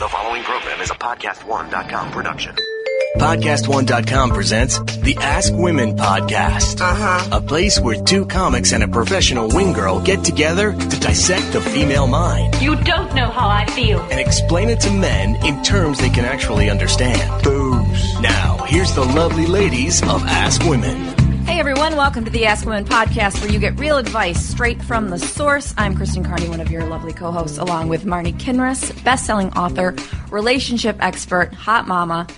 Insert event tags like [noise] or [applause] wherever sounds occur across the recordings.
The following program is a podcast1.com production. Podcast1.com presents the Ask Women Podcast. Uh-huh. A place where two comics and a professional wing girl get together to dissect the female mind You don't know how I feel. and explain it to men in terms they can actually understand. Boobs. Now, here's the lovely ladies of Ask Women. Hey everyone, welcome to the Ask Women podcast where you get real advice straight from the source. I'm Kristen Carney, one of your lovely co-hosts, along with Marni Kinrys, best-selling author, relationship expert, hot mama,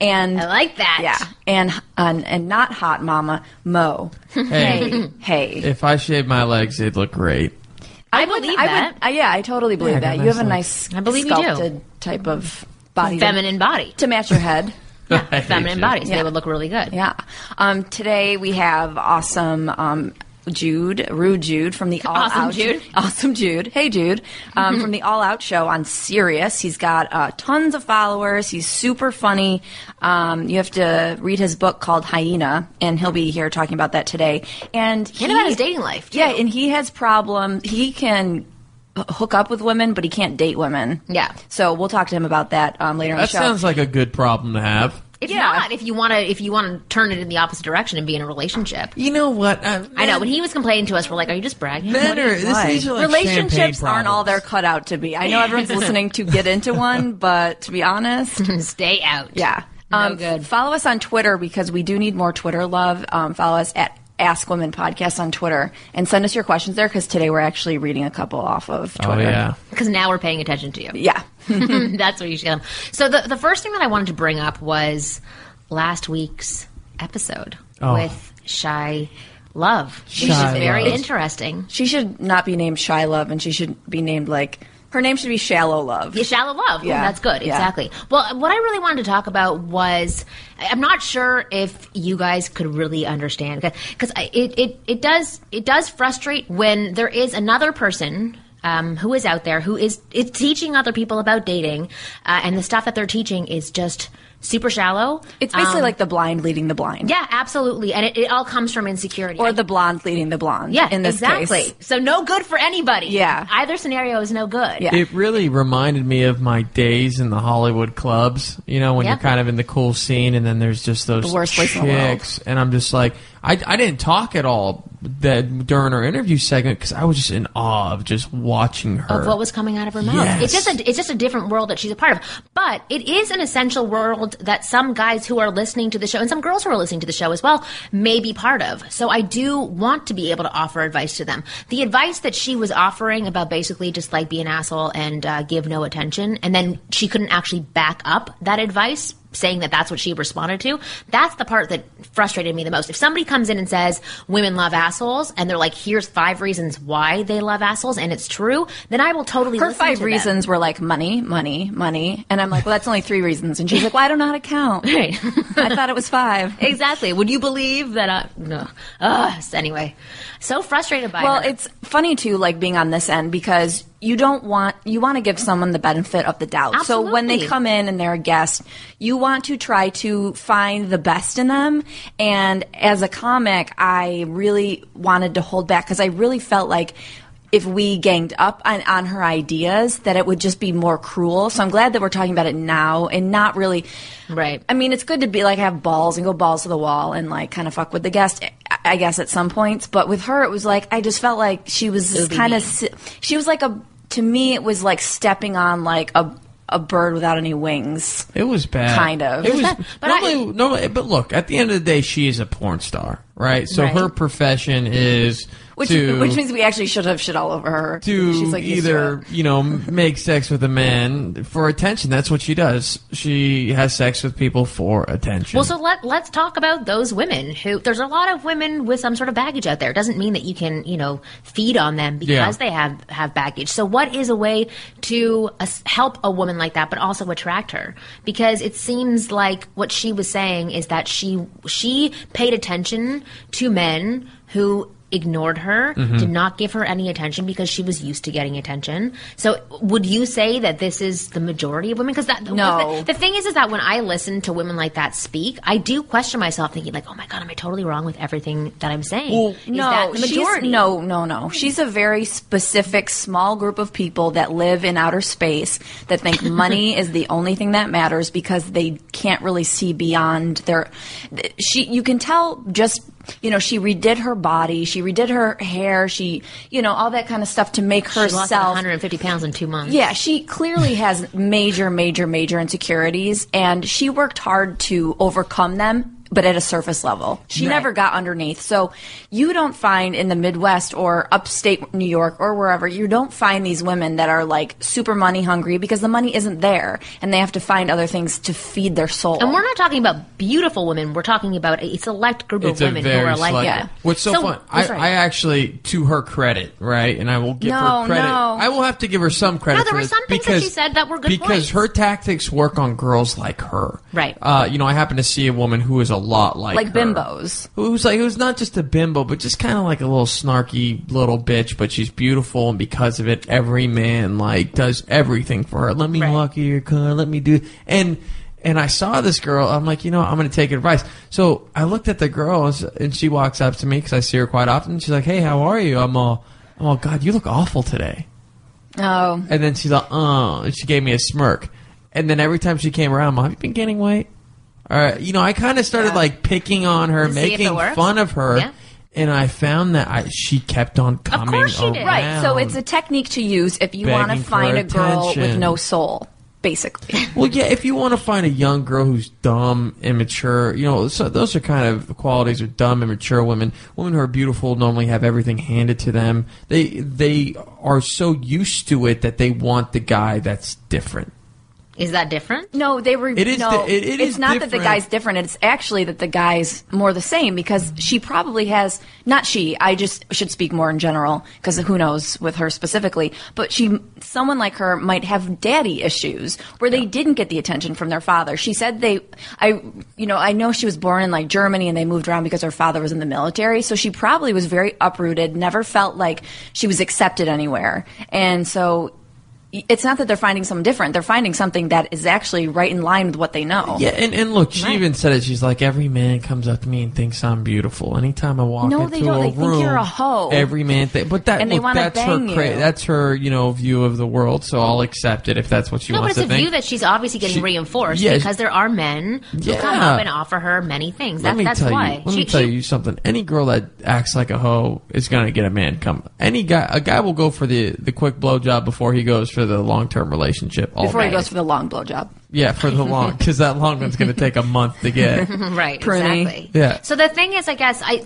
and I like that. Yeah, and and, and not hot mama, Mo. Hey, hey. If I shaved my legs, it'd look great. I, would- believe I that. Would, uh, yeah, I totally believe Yeah, I got that. You nice have a nice, I believe you do. sculpted type of body, to- Feminine body. to match your head. [laughs] I hate Feminine bodies. Yeah. They would look really good. Yeah. Um, today we have awesome um, Jude, Rude Jude from the All Awesome Out. Jude. [laughs] Awesome Jude. Hey Jude. Um, from the All Out show on Sirius. He's got uh, tons of followers. He's super funny. Um, you have to read his book called Hyena, and he'll be here talking about that today. And And about his dating life. too. Yeah, and he has problems. He can h- hook up with women, but he can't date women. Yeah. So we'll talk to him about that um, later in That the show. sounds like a good problem to have. It's Yeah. not if you want to if you want to turn it in the opposite direction and be in a relationship. You know what? Uh, I know. When he was complaining to us, we're like, "Are you just bragging?" men What are, is- this, Why? these are like relationships aren't all they're cut out to be. I know everyone's [laughs] listening to get into one, but to be honest, [laughs] Stay out. yeah. No Um, good. Follow us on Twitter because we do need more Twitter love. Um, follow us at Ask Women Podcast on Twitter and send us your questions there because today we're actually reading a couple off of Oh Twitter. yeah. Because now we're paying attention to you. Yeah. [laughs] [laughs] That's what you should. So the the first thing that I wanted to bring up was last week's episode Oh. with Shy Love, which is very Love. interesting. She should not be named Shy Love and she should be named like, her name should be Shallow Love. Yeah, shallow love. Yeah, that's good. Yeah. Exactly. Well, what I really wanted to talk about was I'm not sure if you guys could really understand because it, it it does it does frustrate when there is another person. Um, who is out there who is is teaching other people about dating, uh, and the stuff that they're teaching is just super shallow. It's basically Um, like the blind leading the blind. yeah, absolutely, and it, it all comes from insecurity. Or the blonde leading the blonde. yeah, in this exactly. case. So no good for anybody. Yeah. either scenario is no good. Yeah. It really reminded me of my days in the Hollywood clubs. You know, when Yep. you're kind of in the cool scene, and then there's just those The worst place in the world. chicks, and I'm just like, I, I didn't talk at all that during our interview segment because I was just in awe of just watching her. of what was coming out of her mouth. Yes. It's just a it's just a different world that she's a part of. But it is an essential world that some guys who are listening to the show and some girls who are listening to the show as well may be part of. So I do want to be able to offer advice to them. The advice that she was offering about basically just like be an asshole and uh, give no attention, and then she couldn't actually back up that advice saying that that's what she responded to. That's the part that frustrated me the most. If somebody comes in and says women love assholes and they're like, here's five reasons why they love assholes and it's true, then I will totally Her five to them. reasons were like money, money, money. And I'm like, well, that's only three reasons. And she's like, well, I don't know how to count. [laughs] Right. I thought it was five. [laughs] exactly. Would you believe that I, no. Ugh, anyway. So frustrated by it. Well, her. it's funny too, like being on this end because you don't want you want to give someone the benefit of the doubt. So when they come in and they're a guest, you want to try to find the best in them. And as a comic, I really wanted to hold back because I really felt like if we ganged up on, on her ideas, that it would just be more cruel. So I'm glad that we're talking about it now and not really. Right. I mean, it's good to be like have balls and go balls to the wall and like kind of fuck with the guest. I- guess at some points, but with her, it was like I just felt like she was kind of. She was like a. To me, it was like stepping on like a a bird without any wings. It was bad. Kind of. It was But I- normally, normally, but look, at the end of the day, she is a porn star. right? So Right. her profession is Which, to which means we actually should have shit all over her. to She's like either you know make sex with a man for attention. That's what she does. She has sex with people for attention. Well, so let let's talk about those women who. There's a lot of women with some sort of baggage out there. It doesn't mean that you can, you know, feed on them because Yeah. they have have baggage. So, what is a way to uh, help a woman like that, but also attract her? Because it seems like what she was saying is that she she paid attention to men who ignored her, Mm-hmm. did not give her any attention because she was used to getting attention. So, would you say that this is the majority of women? Because that No. the, the thing is, is that when I listen to women like that speak, I do question myself, thinking like, "Oh my god, am I totally wrong with everything that I'm saying?" Well, is no, that the she's- majority? no, no, no. She's a very specific, small group of people that live in outer space that think [laughs] money is the only thing that matters because they can't really see beyond their. She, you can tell just. You know, she redid her body. She redid her hair. She, you know, all that kind of stuff to make She lost 150 pounds in two months. Yeah, she clearly has major, major, major insecurities, and she worked hard to overcome them. But at a surface level, she Right. never got underneath. So you don't find in the Midwest or upstate New York or wherever, you don't find these women that are like super money hungry because the money isn't there, and they have to find other things to feed their soul. And we're not talking about beautiful women. We're talking about a select group it's of women who are like select- that. What's so, So- fun? I, sorry. I actually, to her credit, right, and I will give No, her credit. no. I will have to give her some credit. No, there for were this some things that because, she said that were good because points. her tactics work on girls like her. Right. Uh, you know, I happen to see a woman who is a lot like Like her. bimbos. Who's like who's not just a bimbo, but just kind of like a little snarky little bitch, but she's beautiful, and because of it, every man like does everything for her. Let me Right. walk you your car. Let me do and. And I saw this girl. I'm like, you know, I'm going to take advice. So I looked at the girl, and she walks up to me because I see her quite often. She's like, "Hey, how are you?" I'm all, "I'm all, God, you look awful today." oh, And then she's like, "Oh," and she gave me a smirk. And then every time she came around, I'm like, "Have you been gaining weight?" All right, you know, I kind of started like picking on her, To see if it making works? fun of her, Yeah. and I found that I, she kept on coming course she around. did. right. So it's a technique to use if you want to Begging for find a girl with attention. no soul, basically. [laughs] well, yeah. If you want to find a young girl who's dumb, immature, you know, so those are kind of qualities of dumb, immature women. Women who are beautiful normally have everything handed to them. They they are so used to it that they want the guy that's different. Is that different? No, they were. It is No, di- it- it it's is not that the guy's different. It's actually that the guy's more the same because she probably has. Not she. I just should speak more in general because who knows with her specifically. But she, someone like her, might have daddy issues where they didn't get the attention from their father. She said they. I, you know, I know she was born in like Germany and they moved around because her father was in the military. So she probably was very uprooted. Never felt like she was accepted anywhere, and so. It's not that they're finding something different. They're finding something that is actually right in line with what they know. Yeah, and, and look, she even said it. She's like, every man comes up to me and thinks I'm beautiful. Anytime I walk through a room. No, into they don't. a They think you're a hoe. Every man, th- but that And they look, wanna that's her. bang Cra- you. that's her, you know, view of the world. So I'll accept it if that's what she No, but wants it's a think. view that she's obviously getting She- reinforced Yeah, because there are men who come up and offer her many things. Let That, me that's tell why. you. Let She- me tell she- you something. Any girl that acts like a hoe is gonna get a man come. Any guy, a guy will go for the the quick blowjob before he goes for the long term relationship. all Before he goes for the long blowjob. yeah, for the long [laughs] because that long one's gonna take a month to get. [laughs] right Pruny. exactly Yeah. so the thing is i guess i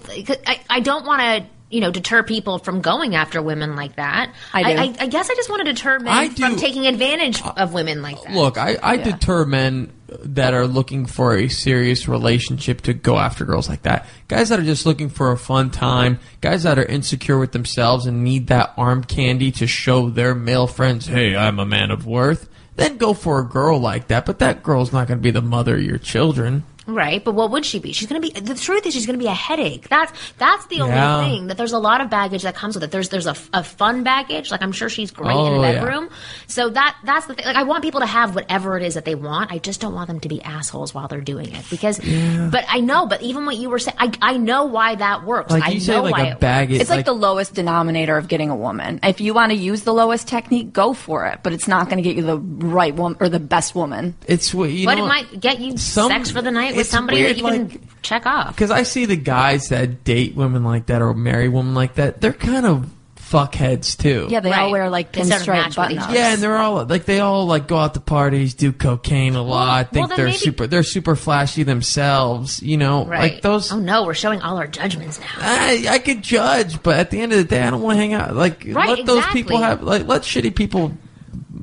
i, I don't want to you know deter people from going after women like that I do. I, I, guess i just want to deter men I from taking advantage of women like that Look, I, I deter men that are looking for a serious relationship to go after girls like that. Guys that are just looking for a fun time, guys that are insecure with themselves and need that arm candy to show their male friends, hey, I'm a man of worth. Then go for a girl like that, but that girl's not going to be the mother of your children. Right, but what would she be? She's going to be. The truth is, she's going to be a headache. That's that's the only Yeah. thing. That there's a lot of baggage that comes with it. There's there's a, a fun baggage. Like I'm sure she's great in Oh, the yeah. bedroom. So that that's the thing. Like I want people to have whatever it is that they want. I just don't want them to be assholes while they're doing it. Because, but I know. But even what you were saying, I I know why that works. Like I you know say, like why a it baggage. It's like, the lowest denominator of getting a woman. If you want to use the lowest technique, go for it. But it's not going to get you the right woman or the best woman. It's what you But know. it might get you Some- sex for the night with it's somebody weird, that you like- can check off. Because I see the guys that date women like that or marry women like that, they're kind of fuckheads too. Yeah, they all wear like They sort pinstripe with button ups. Yeah, and they're all like they all like go out to parties, do cocaine a lot. think well, they're maybe- super they're super flashy themselves. You know, Right. like those. Oh no, we're showing all our judgments now. I, I could judge, but at the end of the day, I don't want to hang out. Like Right, let those people have like let shitty people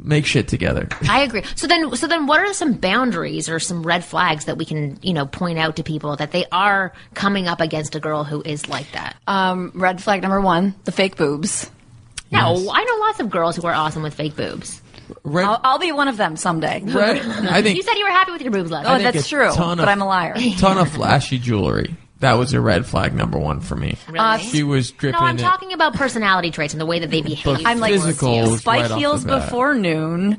make shit together. [laughs] I agree. So then, so then, what are some boundaries or some red flags that we can, you know, point out to people that they are coming up against a girl who is like that? Um, red flag number one: the fake boobs. no, Yes. I know lots of girls who are awesome with fake boobs. Red, I'll, I'll be one of them someday. red, I [laughs] think You said you were happy with your boobs last Oh, time. think that's true, ton but I'm a liar. ton of [laughs] flashy jewelry. That was a red flag number one for me. Really? Uh, She was dripping. no, I'm it. talking about personality traits and the way that they behave. I'm like Physical was spike right off heels the bat. before noon.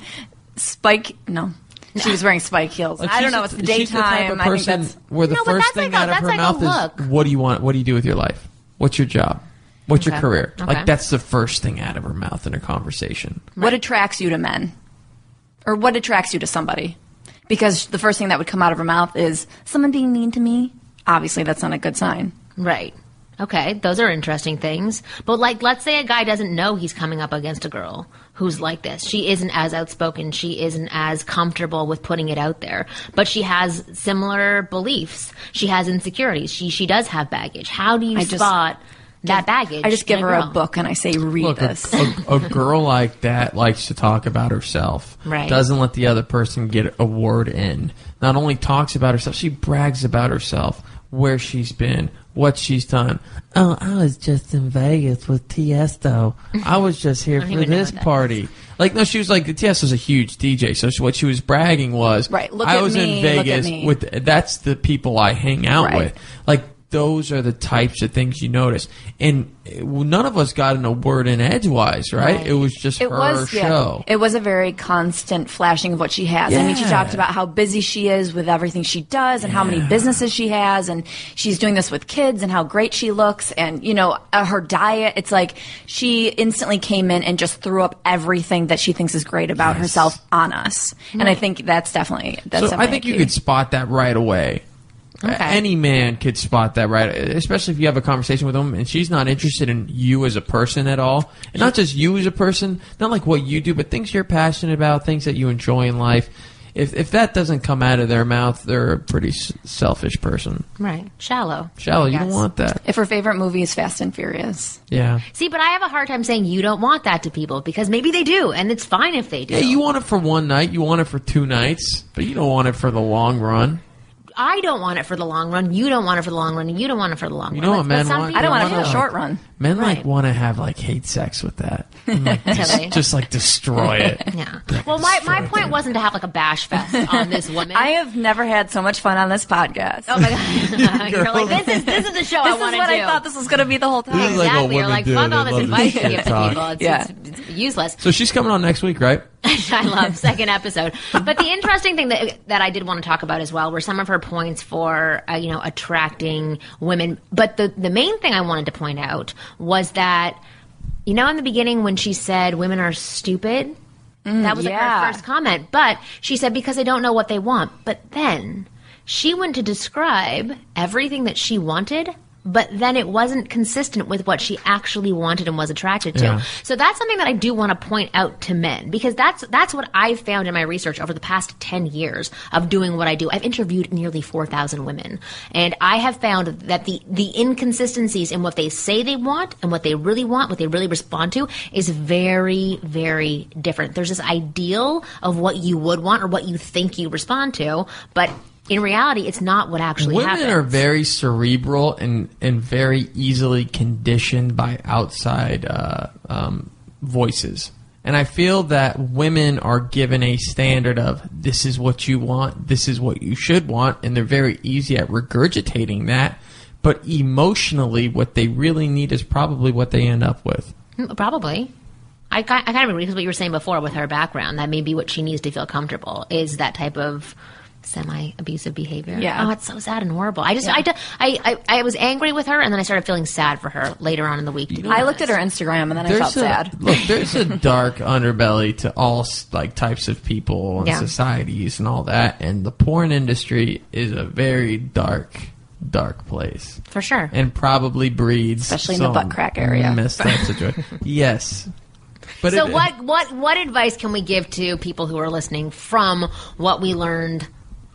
Spike no. She was wearing spike heels. Like, I don't know. It's the she's the type daytime. of I think person that's where the No, but first that's thing like a- out of that's her like a mouth look. is, "What do you want? What do you do with your life? What's your job? What's your career?" Okay. Like that's the first thing out of her mouth in a conversation. what attracts you to men, or what attracts you to somebody. Because the first thing that would come out of her mouth is someone being mean to me. Obviously, that's not a good sign. Right. Okay, those are interesting things. But like, let's say a guy doesn't know he's coming up against a girl who's like this. She isn't as outspoken. She isn't as comfortable with putting it out there. But she has similar beliefs. She has insecurities. She she does have baggage. How do you I just spot that baggage? I just give in her a book and I say, read Look, a, this. a, a girl like that likes to talk about herself. Right. Doesn't let the other person get a word in. Not only talks about herself, she brags about herself, where she's been, what she's done. Oh, I was just in Vegas with Tiesto. I was just here [laughs] for this party. Like, no, she was like, Tiesto's a huge DJ. So she, what she was bragging was, Right, look I at was me, in look at Vegas me. with, that's the people I hang out Right. with. Like, those are the types of things you notice. And none of us got in a word in edgewise, right? Right. It was just it her was yeah, show. it was a very constant flashing of what she has. I mean, she talked about how busy she is with everything she does and how many businesses she has, and she's doing this with kids and how great she looks, and you know uh, her diet. It's like she instantly came in and just threw up everything that she thinks is great about herself on us, and I think that's definitely that's. so I think you could spot that right away. Okay. Any man could spot that right, especially if you have a conversation with them and she's not interested in you as a person at all, and not just you as a person, not like what you do, but things you're passionate about, things that you enjoy in life. If if that doesn't come out of their mouth, they're a pretty s- selfish person. Right. Shallow. Shallow, you don't want that. If her favorite movie is Fast and Furious, Yeah. See, but I have a hard time saying you don't want that to people because maybe they do, and it's fine if they do. Yeah, you want it for one night, you want it for two nights, but you don't want it for the long run. I don't want it for the long run. You don't want it for the long run, and you don't want it for the long run. You run. know But- what but men some want? I don't want it for the short run. Men like want to have like hate sex with that, And, like, [laughs] just, Really? just like destroy it. [laughs] Yeah. Well, my, my point wasn't to have like a bash fest [laughs] on this woman. I have never had so much fun on this podcast. Oh my god! You're like this is this is the show I this is want to what do. I thought this was going to be the whole time. This is like what exactly. You're women like do. fuck They all this love advice this you give to talk. people. It's, Yeah. it's, it's useless. So she's coming on next week, right? I love second episode. But the interesting thing that that I did want to talk about as well were some of her points for uh, you know attracting women. But the the main thing I wanted to point out was that you know in the beginning when she said women are stupid. Mm, that was like her first comment. But she said because they don't know what they want. But then she went to describe everything that she wanted. But then it wasn't consistent with what she actually wanted and was attracted to. Yeah. So that's something that I do want to point out to men because that's that's what I've found in my research over the past 10 years of doing what I do. I've interviewed nearly 4,000 women and I have found that the the inconsistencies in what they say they want and what they really want, what they really respond to is very very different. There's this ideal of what you would want or what you think you respond to, but in reality, it's not what actually Women happens. Women are very cerebral and and very easily conditioned by outside uh, um, voices. And I feel that women are given a standard of this is what you want, this is what you should want, and they're very easy at regurgitating that. But emotionally, what they really need is probably what they end up with. Mm, Probably. I, I kind of agree with what you were saying before with her background. That may be what she needs to feel comfortable is that type of semi-abusive behavior. Yeah. Oh, it's so sad and horrible. I just, I, I, I was angry with her, and then I started feeling sad for her later on in the week. to be I looked at her. Instagram and then I felt a, sad. [laughs] Look, there's a dark underbelly to all like types of people and Yeah. societies and all that, and the porn industry is a very dark dark place, For sure. and probably breeds, Especially in the butt crack area. Messed up situation. yes, but so it- what what what advice can we give to people who are listening from what we learned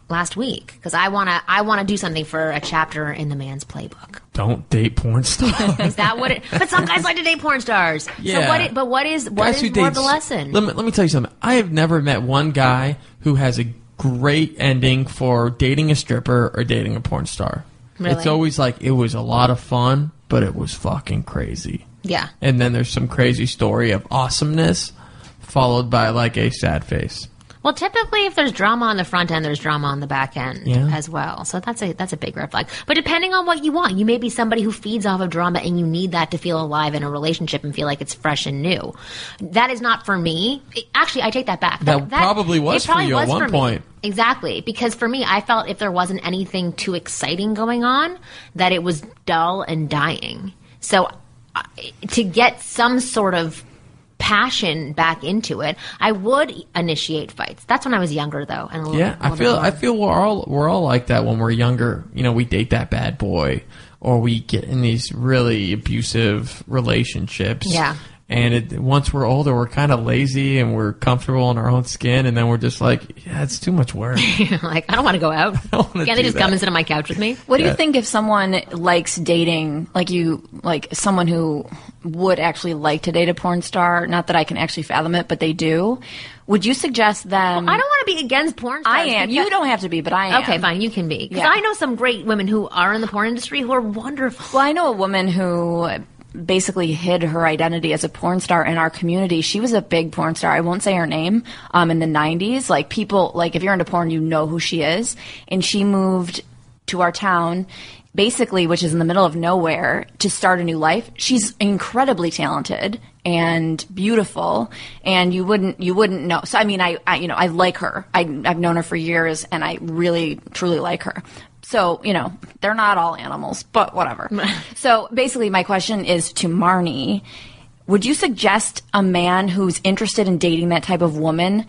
last week? Because I wanna I wanna do something for a chapter in the man's playbook. Don't date porn stars. [laughs] Is that what it? But some guys like to date porn stars. So Yeah. what? It, but what is what Guys is who more of date- the lesson? Let me, let me tell you something. I have never met one guy who has a great ending for dating a stripper or dating a porn star. Really? It's always like it was a lot of fun, but it was fucking crazy. yeah. And then there's some crazy story of awesomeness followed by like a sad face. Well, typically, if there's drama on the front end, there's drama on the back end Yeah. as well. So that's a that's a big red flag. But depending on what you want, you may be somebody who feeds off of drama, and you need that to feel alive in a relationship and feel like it's fresh and new. That is not for me. It- actually, I take that back. That probably was probably for you at one for me. point. Exactly, because for me, I felt if there wasn't anything too exciting going on, that it was dull and dying. So uh, to get some sort of passion back into it, I would initiate fights. That's when I was younger, though, and a little, Yeah, I feel more. I feel we're all we're all like that when we're younger. You know, we date that bad boy, or we get in these really abusive relationships. Yeah. And it, once we're older, we're kind of lazy and we're comfortable in our own skin, and then we're just like, yeah, it's too much work. [laughs] like I don't want to go out. [laughs] don't wanna Can't they do just come and sit on my couch with me? What do Yeah. you think if someone likes dating, like you, like someone who would actually like to date a porn star? Not that I can actually fathom it, but they do. Would you suggest them? I don't want to be against porn. Stars I am. You don't have to be, but I am. Okay, fine. You can be. Because Yeah. I know some great women who are in the porn industry who are wonderful. Well, I know a woman who basically hid her identity as a porn star in our community. She was a big porn star. I won't say her name. Um, in the '90s, like people, like if you're into porn, you know who she is. And she moved to our town, basically, which is in the middle of nowhere, to start a new life. She's incredibly talented and beautiful, and you wouldn't you wouldn't know. So I mean, I, I you know I like her. I, I've known her for years, and I really truly like her. So, you know, they're not all animals, but whatever. [laughs] so basically, my question is to Marni Would you suggest a man who's interested in dating that type of woman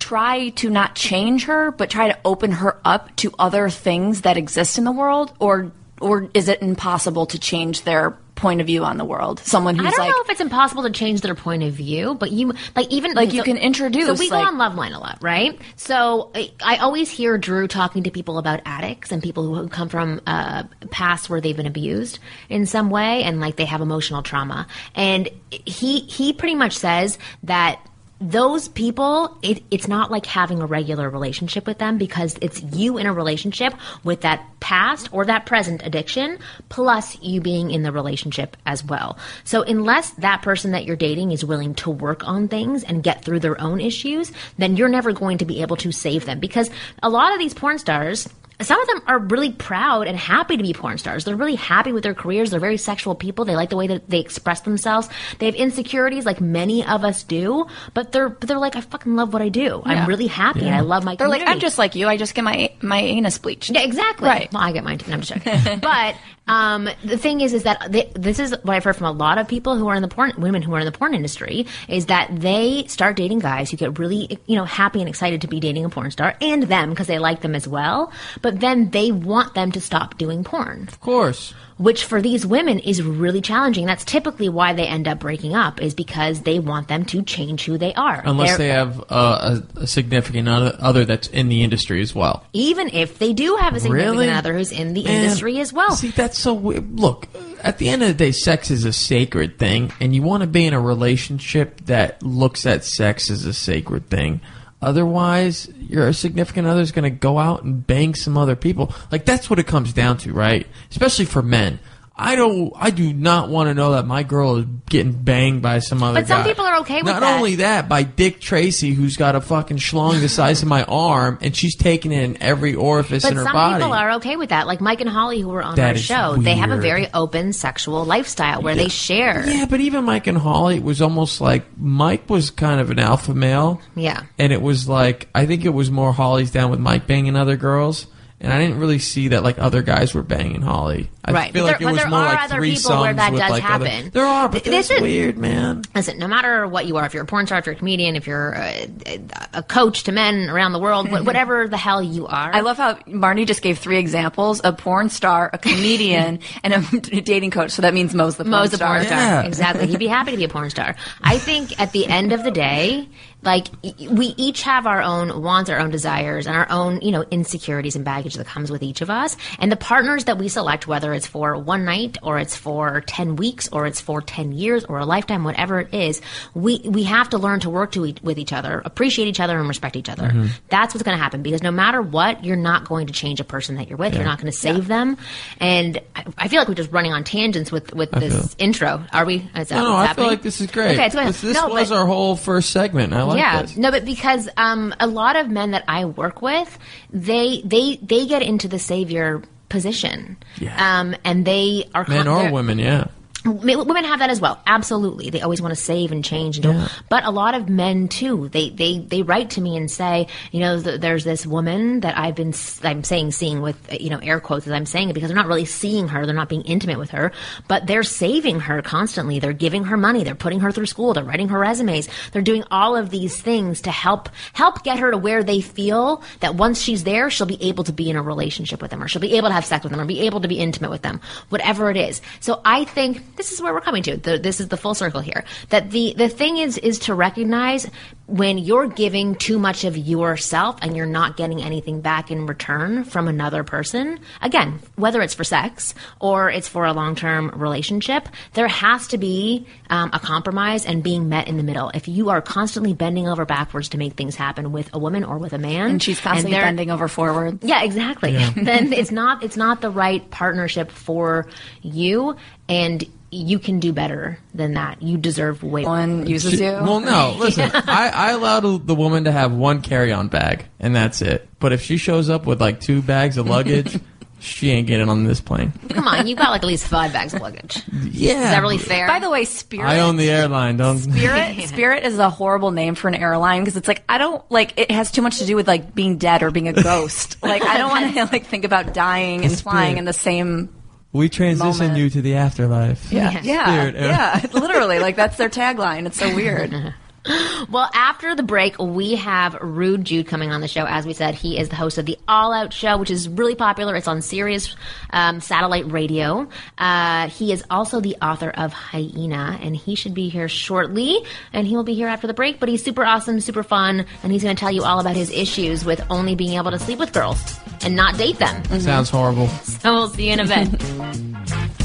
try to not change her, but try to open her up to other things that exist in the world? Or, or is it impossible to change their point of view on the world? Someone who's I don't like, know if it's impossible to change their point of view, but you like even Like, you can introduce, So we like- go on Loveline a lot, right? So I, I always hear Drew talking to people about addicts and people who come from uh, past where they've been abused in some way and like they have emotional trauma, and he he pretty much says that those people, it, it's not like having a regular relationship with them because it's you in a relationship with that past or that present addiction, plus you being in the relationship as well. So, unless that person that you're dating is willing to work on things and get through their own issues, then you're never going to be able to save them because a lot of these porn stars, some of them are really proud and happy to be porn stars. They're really happy with their careers. They're very sexual people. They like the way that they express themselves. They have insecurities like many of us do, but they're but they're like, I fucking love what I do. I'm really happy and I love my they're like. I'm just like you. I just get my my anus bleached. Yeah, exactly. Right. Well, I get mine. too. I'm just joking. [laughs] but um, the thing is, is that they, this is what I've heard from a lot of people who are in the porn, women who are in the porn industry, is that they start dating guys who get really, you know, happy and excited to be dating a porn star, and them because they like them as well. But then they want them to stop doing porn Of course. Which for these women is really challenging. That's typically why they end up breaking up, is because they want them to change who they are. Unless They're- they have uh, a, significant other, that's in the industry as well. even if they do have a significant Really? other who's in the Man, industry as well. See, that's so. we- Look, at the end of the day, sex is a sacred thing, and you want to be in a relationship that looks at sex as a sacred thing. Otherwise, your significant other is going to go out and bang some other people. Like that's what it comes down to, right? Especially for men. I don't. I do not want to know that my girl is getting banged by some other. But some guy. people are okay with Not that. Not only that, by Dick Tracy, who's got a fucking schlong the size of my arm, and she's taking it in every orifice But in her body. But some people are okay with that. Like Mike and Holly, who were on That our show, they have a very open sexual lifestyle where they share. Yeah, but even Mike and Holly, it was almost like Mike was kind of an alpha male. Yeah. And it was like, I think it was more Holly's down with Mike banging other girls. and I didn't really see that like other guys were banging Holly. I Right. feel But like there- it was there more are like other three people where that with does like other- happen. there are, but Th- this is- weird, man. Listen, no matter what you are, if you're a porn star, if you're a comedian, if you're a, a coach to men around the world, whatever the hell you are. I love how Marni just gave three examples: a porn star, a comedian, [laughs] and a dating coach. So that means Mo's the porn Mo's the star. porn star. Yeah. Exactly. He'd be happy to be a porn star. I think at the end of the day, like we each have our own wants, our own desires, and our own, you know, insecurities and baggage that comes with each of us. And the partners that we select, whether it's for one night or it's for 10 weeks or it's for 10 years or a lifetime, whatever it is, we, we have to learn to work to e- with each other, appreciate each other and respect each other. Mm-hmm. That's what's going to happen because no matter what, you're not going to change a person that you're with. You're not going to save them. And I, I feel like we're just running on tangents with, with this feel- intro. Are we? Is that No, no, what's I feel like this is great. Okay, it's good. This, this No, was but- our whole first segment. I like yeah, this. no, but because um, a lot of men that I work with, they they they get into the savior position, Yeah. um, and they are Men or women, yeah. Women have that as well. Absolutely, they always want to save and change. And Yeah. But a lot of men too. They they they write to me and say, you know, th- there's this woman that I've been s- I'm saying seeing with you know air quotes as I'm saying it because they're not really seeing her. They're not being intimate with her, but they're saving her constantly. They're giving her money. They're putting her through school. They're writing her resumes. They're doing all of these things to help help get her to where they feel that once she's there, she'll be able to be in a relationship with them, or she'll be able to have sex with them, or be able to be intimate with them, whatever it is. So I think this is where we're coming to. The, this is the full circle here. That the the thing is is to recognize when you're giving too much of yourself and you're not getting anything back in return from another person. Again, whether it's for sex or it's for a long term relationship, there has to be um, a compromise and being met in the middle. If you are constantly bending over backwards to make things happen with a woman or with a man, And she's constantly they're- bending over forward. yeah, exactly. [laughs] then it's not it's not the right partnership for you, and you can do better than that. You deserve way. One uses you. Well, no. [laughs] Listen, I, I allow the- the woman to have one carry-on bag, and that's it. But if she shows up with like two bags of luggage, [laughs] she ain't getting on this plane. Come on, you've got like at least five bags of luggage. Yeah. Is that really fair? By the way, Spirit. I own the airline. Don't. Spirit [laughs] Spirit is a horrible name for an airline because it's like I don't like it has too much to do with like being dead or being a ghost. like I don't want to like think about dying and flying in the same We transition Moment. you to the afterlife. yeah yeah Spirit Air- yeah [laughs] literally like that's their tagline. It's so weird. [laughs] Well, after the break, we have Rude Jude coming on the show. As we said, he is the host of the All Out Show, which is really popular. It's on Sirius um, satellite radio. Uh, he is also the author of Hyena, and he should be here shortly. And he will be here after the break. But he's super awesome, super fun, and he's going to tell you all about his issues with only being able to sleep with girls and not date them. Sounds horrible. So we'll see you in a bit. [laughs]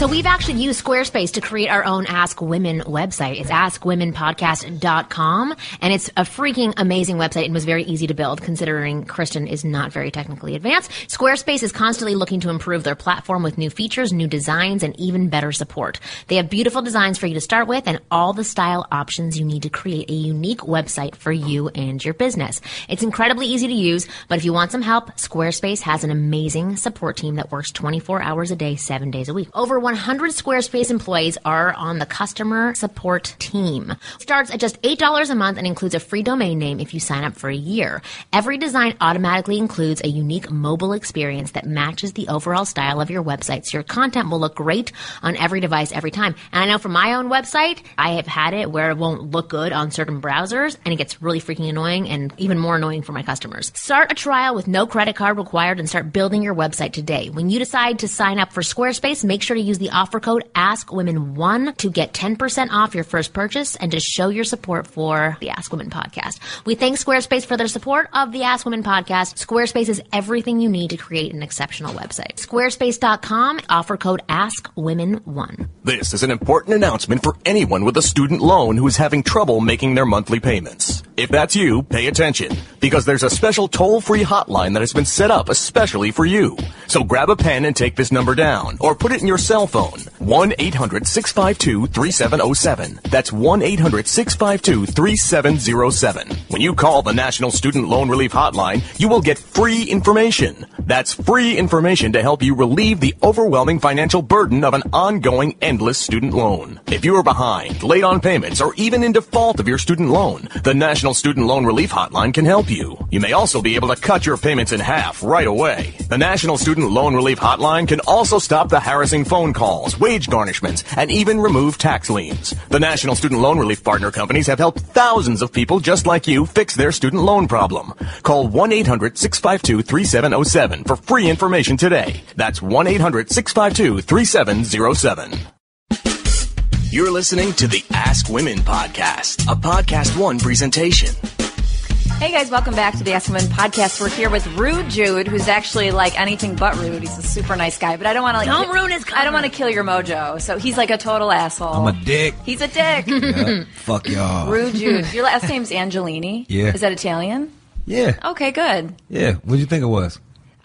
So we've actually used Squarespace to create our own Ask Women website. It's askwomenpodcast.com and it's a freaking amazing website and was very easy to build considering Kristen is not very technically advanced. Squarespace is constantly looking to improve their platform with new features, new designs, and even better support. They have beautiful designs for you to start with and all the style options you need to create a unique website for you and your business. It's incredibly easy to use, but if you want some help, Squarespace has an amazing support team that works 24 hours a day, 7 days a week. Over 100 Squarespace employees are on the customer support team. Starts at just $8 a month and includes a free domain name if you sign up for a year. Every design automatically includes a unique mobile experience that matches the overall style of your website, so your content will look great on every device every time. And I know from my own website, I have had it where it won't look good on certain browsers, and it gets really freaking annoying and even more annoying for my customers. Start a trial with no credit card required and start building your website today. When you decide to sign up for Squarespace, make sure to use the offer code Ask Women one to get 10% off your first purchase and to show your support for the Ask Women podcast. We thank Squarespace for their support of the Ask Women podcast. Squarespace is everything you need to create an exceptional website. Squarespace.com, offer code Ask Women one This is an important announcement for anyone with a student loan who is having trouble making their monthly payments. If that's you, pay attention, because there's a special toll-free hotline that has been set up especially for you. So grab a pen and take this number down, or put it in your cell phone. 1-800-652-3707. That's 1-800-652-3707. When you call the National Student Loan Relief Hotline, you will get free information. That's free information to help you relieve the overwhelming financial burden of an ongoing endless student loan. If you are behind, late on payments, or even in default of your student loan, the National Student Loan Relief Hotline can help you. You may also be able to cut your payments in half right away. The National Student Loan Relief Hotline can also stop the harassing phone calls, wage garnishments, and even remove tax liens. The National Student Loan Relief partner companies have helped thousands of people just like you fix their student loan problem. Call 1-800-652-3707 for free information today. That's 1-800-652-3707. You're listening to the Ask Women podcast, a podcast one presentation. Hey guys, welcome back to the Ask Women podcast. We're here with Rude Jude, who's actually like anything but rude. He's a super nice guy, but I don't want to like Don't ruin his I don't want to kill your mojo. So he's like a total asshole. I'm a dick. He's a dick. [laughs] Yeah. [laughs] Fuck y'all. Rude Jude. Your last name's Angelini. Yeah. Is that Italian? Yeah. Okay, good. Yeah. What'd you think it was?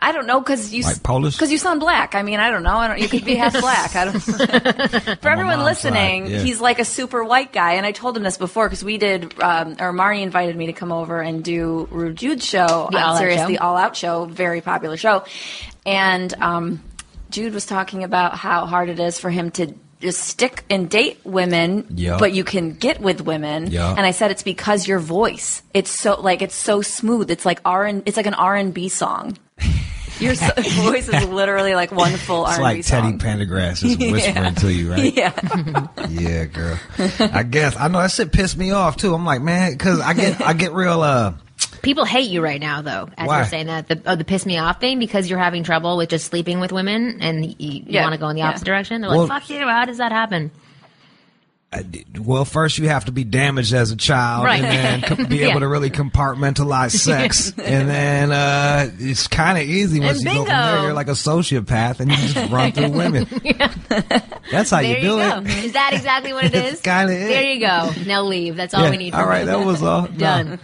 I don't know because you Like Polish? because you sound black. I mean, I don't know. I don't. You could be half [laughs] black. I don't. [laughs] For everyone listening, yeah. he's like a super white guy, and I told him this before because we did, um, or Marni invited me to come over and do Rude Jude's show The on Sirius, Show. the All Out Show, very popular show, and um, Jude was talking about how hard it is for him to. Just stick and date women, Yeah. but you can get with women. Yeah. And I said it's because your voice. It's so like it's so smooth. It's like R and it's like an R and B song. Your [laughs] voice is literally like one full It's R&B like Teddy song. Pendergrass is whispering to you, right? [laughs] Yeah. [laughs] Yeah, girl. I guess I know that shit pissed me off too. I'm like, man, because I get I get real. uh People hate you right now, though, as Why? you're saying that. The, oh, the piss me off thing because you're having trouble with just sleeping with women and you, you Yeah. want to go in the Yeah. opposite direction. They're Well- like, fuck you. How does that happen? Well, first you have to be damaged as a child, Right. and then be [laughs] Yeah. able to really compartmentalize sex, [laughs] and then uh, it's kind of easy once And you go from there. bingo. You're like a sociopath, and you just [laughs] run through women. That's how There you you, do go. it. Is that exactly what it is? kinda it. There you go. Now leave. That's all Yeah. we need. All right, you. that was all. Done.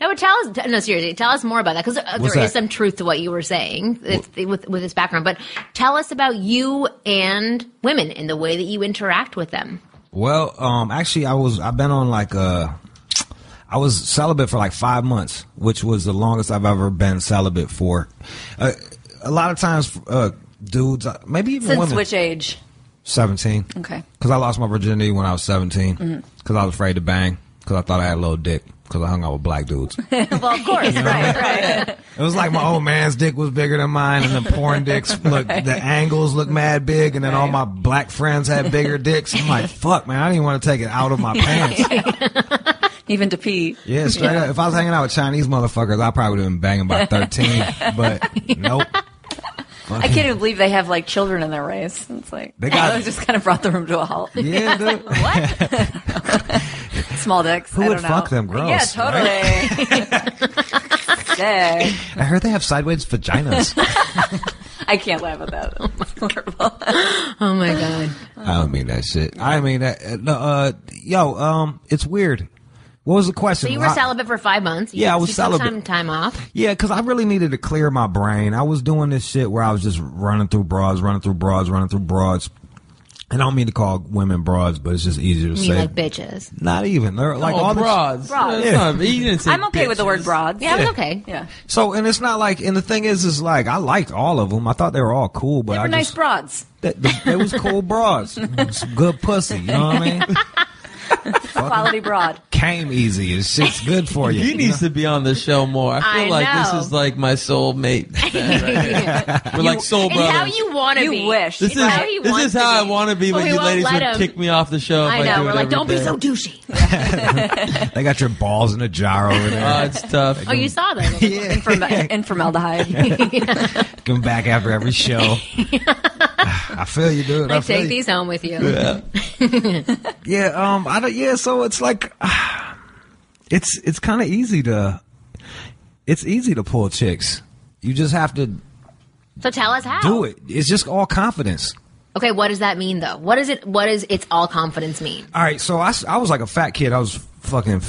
No, but tell us. No, seriously, tell us more about that because uh, there is some truth to what you were saying it's, with with this background. But tell us about you and women and the way that you interact with them. Well, um, actually, I was I've been on like uh, I was celibate for like five months, which was the longest I've ever been celibate for. Uh, a lot of times, uh, dudes, uh, maybe even Since women, which age? seventeen. Okay. Because I lost my virginity when I was seventeen. Mm-hmm. Because I was afraid to bang. Because I thought I had a little dick. Because I hung out with black dudes. [laughs] well, of course, right, right. It was like my old man's dick was bigger than mine, and the porn dicks [laughs] look the angles look mad big, and then all my black friends had bigger dicks. I'm like, fuck, man, I didn't want to take it out of my pants. [laughs] Even to pee. Yeah, straight up. If I was hanging out with Chinese motherfuckers, I probably would have been banging by 13. but nope. I can't even believe they have like children in their race. It's like They got- it just kind of brought the room to a halt. Yeah, dude. Small dicks. Who I would don't know. fuck them? Gross, Yeah, totally. [laughs] Dang. I heard they have sideways vaginas. [laughs] I can't laugh at that. [laughs] That's horrible. Oh my god! I don't mean that shit. I mean that. Uh, no, uh, yo, um, it's weird. What was the question? So you were I- celibate for five months. You- Yeah, I was celibate. Some time off. Yeah, because I really needed to clear my brain. I was doing this shit where I was just running through broads, running through broads, running through broads. And I don't mean to call women broads, but it's just easier to You say. like bitches. Not even. They're like oh, all the- broads. Broads. That's not- you didn't say I'm okay with the word bitches. broads. Yeah, it was okay. Yeah. So, and it's not like, and the thing is, is like, I liked all of them. I thought they were all cool, but They I were nice just, broads. They, they, they was cool broads. [laughs] Good pussy, you know what I mean? [laughs] [laughs] Quality broad. Came easy. It's shit's good for you. He you needs to be on the show more. I feel I like know. this is like my soul mate. [laughs] We're like soul It's brothers. how you want to You be. wish. this It's is how he this wants is how I be. want to be But when we you won't ladies let would him. kick me off the show. If I I, know. do We're it like, every don't be day. so douchey. [laughs] They got your balls in a jar over there. Oh, it's tough. Oh, you saw them. yeah. Form- and formaldehyde. Come back after every show. I feel you, dude. I Like, feel take you. these home with you. Yeah, [laughs] yeah. um, I don't. Yeah, so it's like, [sighs] it's it's kind of easy to, it's easy to pull chicks. You just have to So tell us how. do it. It's just all confidence. Okay, what does that mean though? What is it? What does it's all confidence mean? All right, so I, I was like a fat kid. I was fucking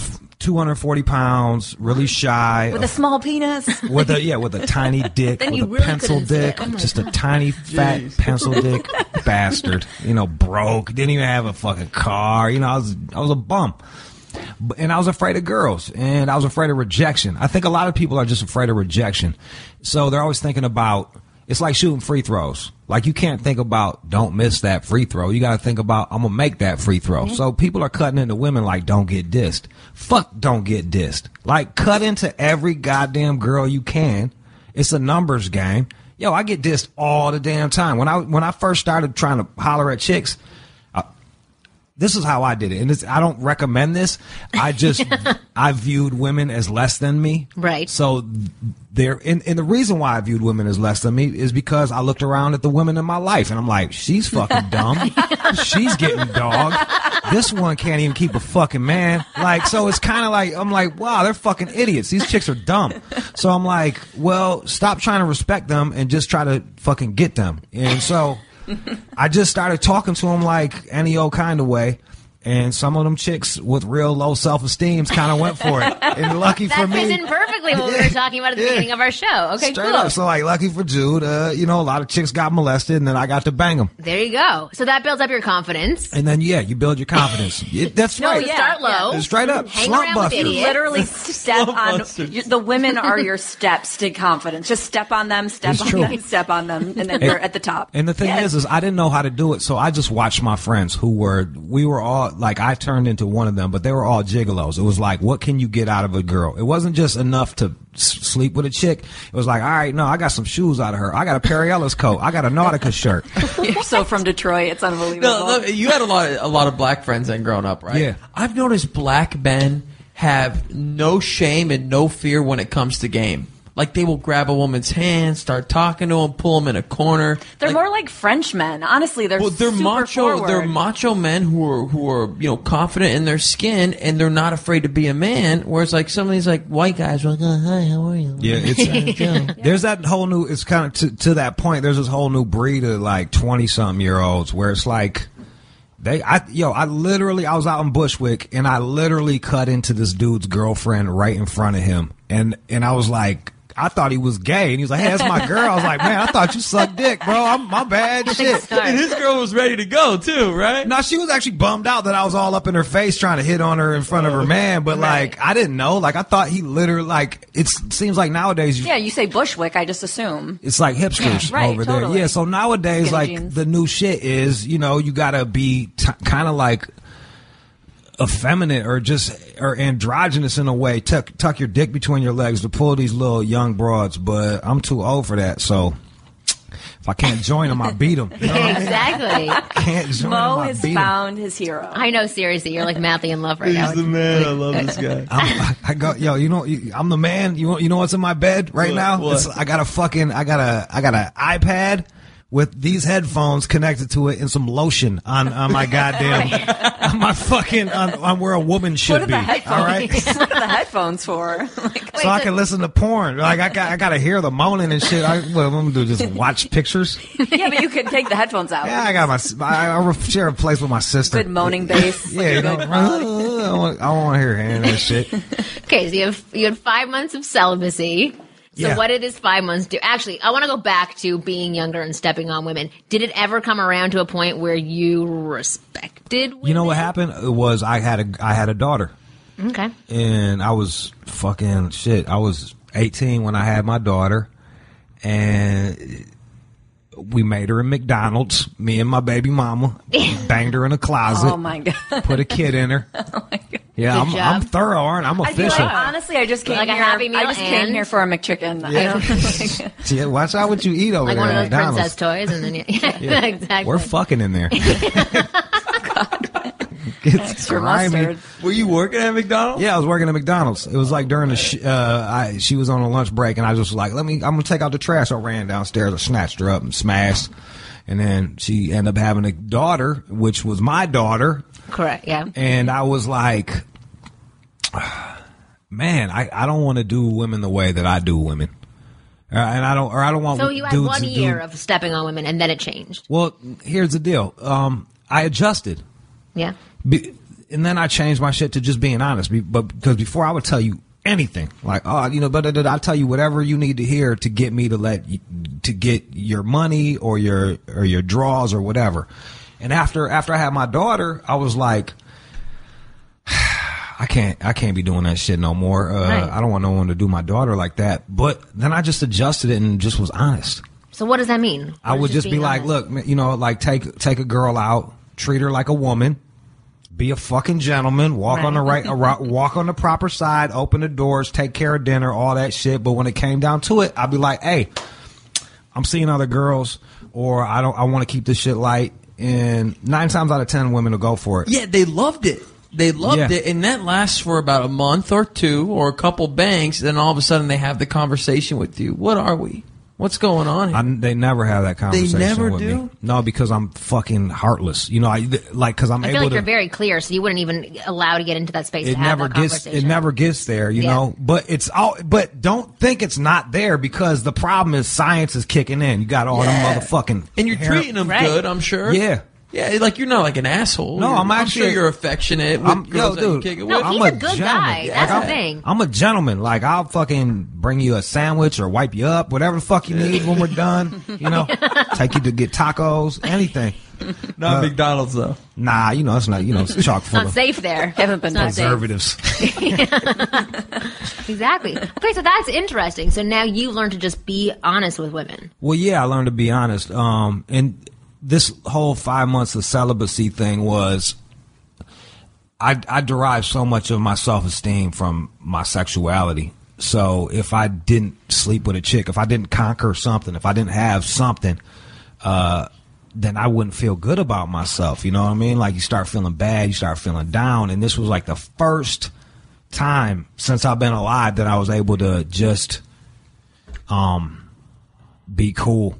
240 pounds, really shy, With a small penis. with a yeah, with a tiny [laughs] dick, Then with you a really pencil dick. Oh my just a tiny fat pencil [laughs] dick bastard. You know, broke, didn't even have a fucking car. You know, I was I was a bum. And I was afraid of girls, and I was afraid of rejection. I think a lot of people are just afraid of rejection, so they're always thinking about. It's like shooting free throws. Like you can't think about don't miss that free throw. You got to think about I'm gonna make that free throw. Mm-hmm. So people are cutting into women like don't get dissed. Fuck, don't get dissed. Like cut into every goddamn girl you can. It's a numbers game. Yo, I get dissed all the damn time. When I when I first started trying to holler at chicks, this is how I did it, and it's, I don't recommend this. I just [laughs] I viewed women as less than me, Right. So there, and, and the reason why I viewed women as less than me is because I looked around at the women in my life, and I'm like, she's fucking dumb, [laughs] she's getting dogged. This one can't even keep a fucking man. Like, so it's kind of like I'm like, wow, they're fucking idiots. These chicks are dumb. So I'm like, well, stop trying to respect them and just try to fucking get them. And so. I just started talking to him like any old kind of way. And some of them chicks with real low self esteem kind of went for it. [laughs] And lucky That for me. fits in perfectly what we were talking about at the Yeah. beginning of our show. Okay, Straight cool. up. So like lucky for Jude, uh, you know, a lot of chicks got molested and then I got to bang them. There you go. So that builds up your confidence. And then yeah, you build your confidence. [laughs] It- that's No, right. yeah. Start low. Straight up. Hang slump around with Literally [laughs] step on you- the women are your steps to confidence. Just step on them, step It's on true. them, step on them, and then you're at the top. And the thing Yes. is, is I didn't know how to do it, so I just watched my friends who were, we were all like, I turned into one of them, but they were all gigolos. It was like, what can you get out of a girl? It wasn't just enough to s- sleep with a chick. It was like, all right, no, I got some shoes out of her. I got a Perry Ellis coat. I got a Nautica shirt. [laughs] you're so from Detroit, it's unbelievable. No, no, you had a lot, of, a lot of black friends then growing up, right? Yeah. I've noticed black men have no shame and no fear when it comes to game. Like they will grab a woman's hand, start talking to them, pull them in a corner. They're Like, more like French men. Honestly, they're well, they're super macho. Forward. They're macho men who are who are you know confident in their skin and they're not afraid to be a man. Whereas like some of these like white guys are like, oh, hi, how are you? Yeah, it's [laughs] there's that whole new. It's kind of to, to that point. There's this whole new breed of like twenty something year olds where it's like they. I yo, I literally I was out in Bushwick and I literally cut into this dude's girlfriend right in front of him, and and I was like. I thought he was gay, and he was like, "Hey, that's my girl." I was like, "Man, I thought you sucked dick, bro. I'm my bad, shit." And his girl was ready to go too, right? No, she was actually bummed out that I was all up in her face trying to hit on her in front of her oh, man, but like I didn't know. Like I thought he literally like it seems like nowadays you yeah, you say Bushwick, I just assume. it's like hipsters Yeah, right, over there. Yeah, so nowadays, Skinny like jeans. the new shit is, you know, you gotta be t- kind of like effeminate or just or androgynous in a way. Tuck tuck your dick between your legs to pull these little young broads, but I'm too old for that. So if I can't join them, I beat them. You know what I mean? exactly. [laughs] Can't join Mo them, I has beat 'em. found his hero. I know, seriously, you're like madly in love right now. man. I love this guy. [laughs] I'm, I go, yo, you know, I'm the man. You, want- you know what's in my bed right What? now? What? It's, I got a fucking, I got a, I got an iPad with these headphones connected to it and some lotion on, on my goddamn, [laughs] on my fucking, on, on where a woman should what be. All right. [laughs] what are the headphones for? [laughs] Like, So I can listen to porn. Like I got, I got to hear the moaning and shit. I, what I'm gonna do? Just watch pictures? yeah, but you could take the headphones out. Yeah, I got my. I, I share a place with my sister. Good moaning bass. Yeah, you know. I I want to hear hearing that shit. Okay, so you have you had five months of celibacy. So Yeah. what did this five months do? Actually, I want to go back to being younger and stepping on women. Did it ever come around to a point where you respected women? You know what happened? It was I had a, I had a daughter. Okay. and I was fucking shit. I was 18 when I had my daughter, and we made her in McDonald's. Me and my baby mama [laughs] banged her in a closet. Oh my god. Put a kid in her. [laughs] Oh my god! Yeah, I'm. I'm thorough, aren't I? I'm I feel official. like honestly, I just came Like a here. Happy Meal I just came here for a McChicken. I don't, [laughs] yeah, watch out what you eat over Like there one of at those McDonald's. princess toys, and then yeah, Yeah. exactly. We're fucking in there. It's extra grimy. mustard. Were you working at McDonald's? Yeah, I was working at McDonald's. It was like during the, sh- uh, I, she was on a lunch break, and I just was like, "Let me, I'm gonna take out the trash." I ran downstairs, I snatched her up and smashed, and then she ended up having a daughter, which was my daughter, Correct. Yeah. and I was like, "Man, I, I don't want to do women the way that I do women." Uh, and I don't, or I don't want So you had dudes one to do- year of stepping on women, and then it changed. Well, here's the deal. Um, I adjusted. Yeah. Be- and then I changed my shit to just being honest. Be- But because before I would tell you anything, like oh, you know, but I'll tell you whatever you need to hear to get me to let you, to get your money or your or your draws or whatever. And after after I had my daughter, I was like. [sighs] I can't. I can't be doing that shit no more. Uh, Right. I don't want no one to do my daughter like that. But then I just adjusted it and just was honest. So what does that mean? I would just be like, honest? look, you know, like take take a girl out, treat her like a woman, be a fucking gentleman, walk on the right, [laughs] walk on the proper side, open the doors, take care of dinner, all that shit. But when it came down to it, I'd be like, hey, I'm seeing other girls, or I don't, I want to keep this shit light. And nine times out of ten, women will go for it. Yeah, they loved it. They loved Yeah. it, and that lasts for about a month or two, or a couple banks. Then all of a sudden, they have the conversation with you. What are we? What's going on here? I, they never have that conversation. They never with do? Me. No, because I'm fucking heartless. You know, I like because I'm I able feel like to. you're very clear, so you wouldn't even allow to get into that space it to have never that gets it never gets there you Yeah. know but it's all but don't think it's not there because the problem is science is kicking in you got all Yeah. them motherfucking and you're hair- treating them Right. good, I'm sure. Yeah. Yeah. Like you're not like an asshole. No, You're- I'm actually- sure you're affectionate. With I'm, yo, girls that you dude. kick it No, with. I'm he's a good gentleman. guy. That's I'm, the thing. I'm a gentleman. Like I'll fucking bring you a sandwich or wipe you up, whatever the fuck you need when we're done. You know, [laughs] take you to get tacos, anything. not McDonald's though. Nah, you know it's not. You know, it's chock full Not of safe there. [laughs] Haven't been It's not safe. preservatives. [laughs] Exactly. Okay, so that's interesting. So now you learn to just be honest with women. Well, yeah, I learned to be honest. Um, and this whole five months of celibacy thing was, I, I derived so much of my self esteem from my sexuality. So if I didn't sleep with a chick, if I didn't conquer something, if I didn't have something, uh, then I wouldn't feel good about myself. You know what I mean? Like you start feeling bad, you start feeling down. And this was like the first time since I've been alive that I was able to just, um, be cool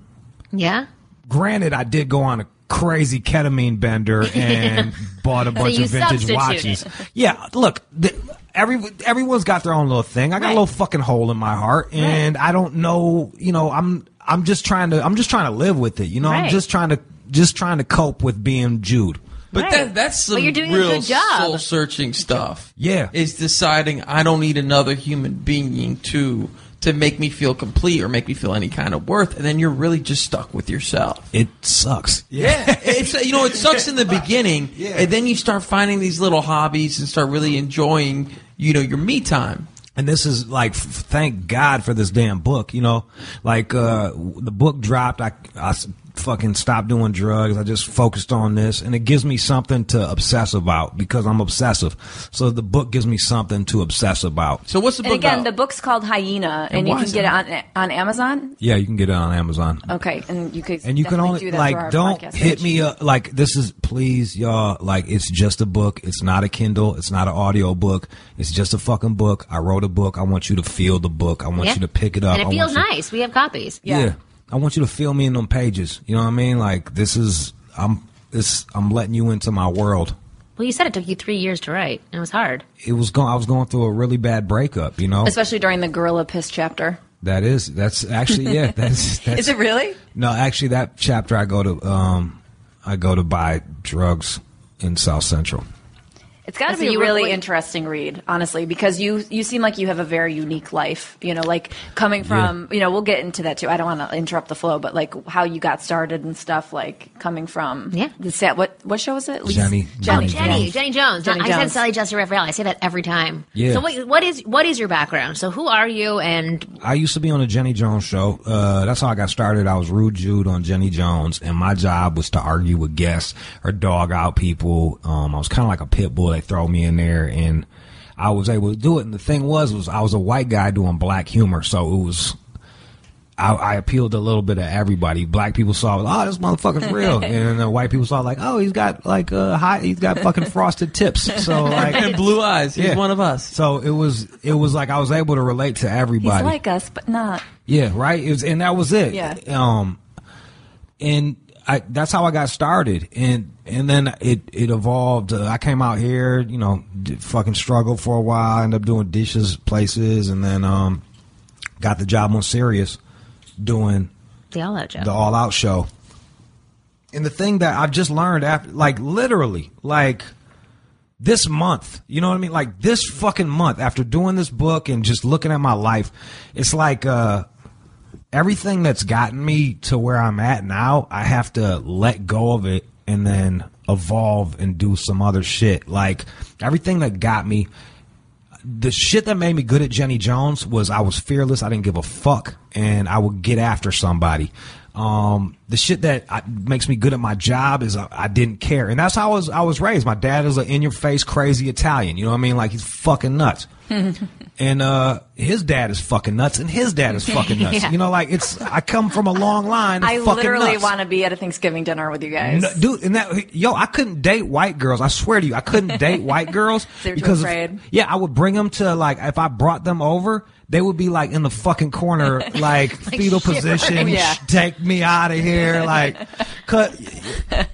Yeah? Granted, I did go on a crazy ketamine bender [laughs] and bought a bunch you of vintage substituted. watches. Yeah, look, the, every everyone's got their own little thing. I got Right. a little fucking hole in my heart, and I don't know. You know, I'm I'm just trying to I'm just trying to live with it. You know, I'm just trying to just trying to cope with being Jude. But Right. that that's some Well, you're doing a real good job. soul searching stuff. Yeah. Is deciding I don't need another human being to to make me feel complete or make me feel any kind of worth, and then you're really just stuck with yourself. It sucks. Yeah, [laughs] it's you know it sucks in the beginning, and then you start finding these little hobbies and start really enjoying you know your me time. and this is like f- thank god for this damn book you know like uh the book dropped i i fucking stopped doing drugs i just focused on this and it gives me something to obsess about because i'm obsessive so the book gives me something to obsess about So what's the And book again, about? the book's called Hyena, and, And you can get it- it on on Amazon. yeah you can get it on amazon Okay, and you could and you can only do that like don't hit page. me up like this is please y'all like it's just a book it's not a kindle it's not an audio book it's just a fucking book i wrote a book i want you to feel the book i want Yeah. you to pick it up And I it feels want you- nice. We have copies. Yeah. I want you to feel me in them pages. You know what I mean? Like this is I'm this I'm letting you into my world. Well, you said it took you three years to write, and it was hard. It was going I was going through a really bad breakup, you know? especially during the gorilla piss chapter. That is that's actually yeah, [laughs] that's that's Is it really? No, actually that chapter I go to um I go to buy drugs in South Central. It's got to be a you really interesting read, honestly, because you you seem like you have a very unique life. You know, like coming from you know we'll get into that too. I don't want to interrupt the flow, but like how you got started and stuff, like coming from Yeah. the set. What what show was it? Jenny- Jenny, Jenny Jenny, Jones. Jenny Jones. Jenny I said Sally Jessy Raphael. I say that every time. Yeah. So what, what is what is your background? So who are you? And I used to be on the Jenny Jones show. Uh, that's how I got started. I was Rude Jude on Jenny Jones, and my job was to argue with guests or dog out people. Um, I was kind of like a pit bull. They throw me in there, and I was able to do it. And the thing was, was I was a white guy doing black humor, so it was. I, I appealed to a little bit of everybody. Black people saw, oh, this motherfucker's real, [laughs] and uh, white people saw like, oh, he's got like uh, high, he's got fucking frosted tips. So [laughs] like, and blue eyes. He's Yeah. one of us. so it was, it was like I was able to relate to He's everybody. like us, but not. Yeah, right. It was, and that was it. Yeah. Um, and I that's how I got started, and and then it it evolved. Uh, I came out here, you know, fucking struggled for a while. Ended up doing dishes places, and then um, got the job on Sirius doing the All Out Joe. the All Out show. And the thing that I've just learned after, like literally, like this month, you know what I mean? Like this fucking month after doing this book and just looking at my life, it's like, uh, everything that's gotten me to where I'm at now, I have to let go of it and then evolve and do some other shit. Like everything that got me, the shit that made me good at Jenny Jones was I was fearless. I didn't give a fuck, and I would get after somebody. Um, the shit that I, makes me good at my job is I, I didn't care, and that's how I was. I was raised. My dad is an in your face crazy Italian. You know what I mean? Like he's fucking nuts. [laughs] and uh, his dad is fucking nuts, and his dad is fucking [laughs] nuts. Yeah. You know, like it's. I come from a long line. Of I literally want to be at a Thanksgiving dinner with you guys. No, dude, and that yo, I couldn't date white girls. I swear to you, I couldn't [laughs] date white girls because of- yeah, I would bring them to like if I brought them over, they would be like in the fucking corner, [laughs] like, fetal position. Yeah. Take me out of here, like, cut.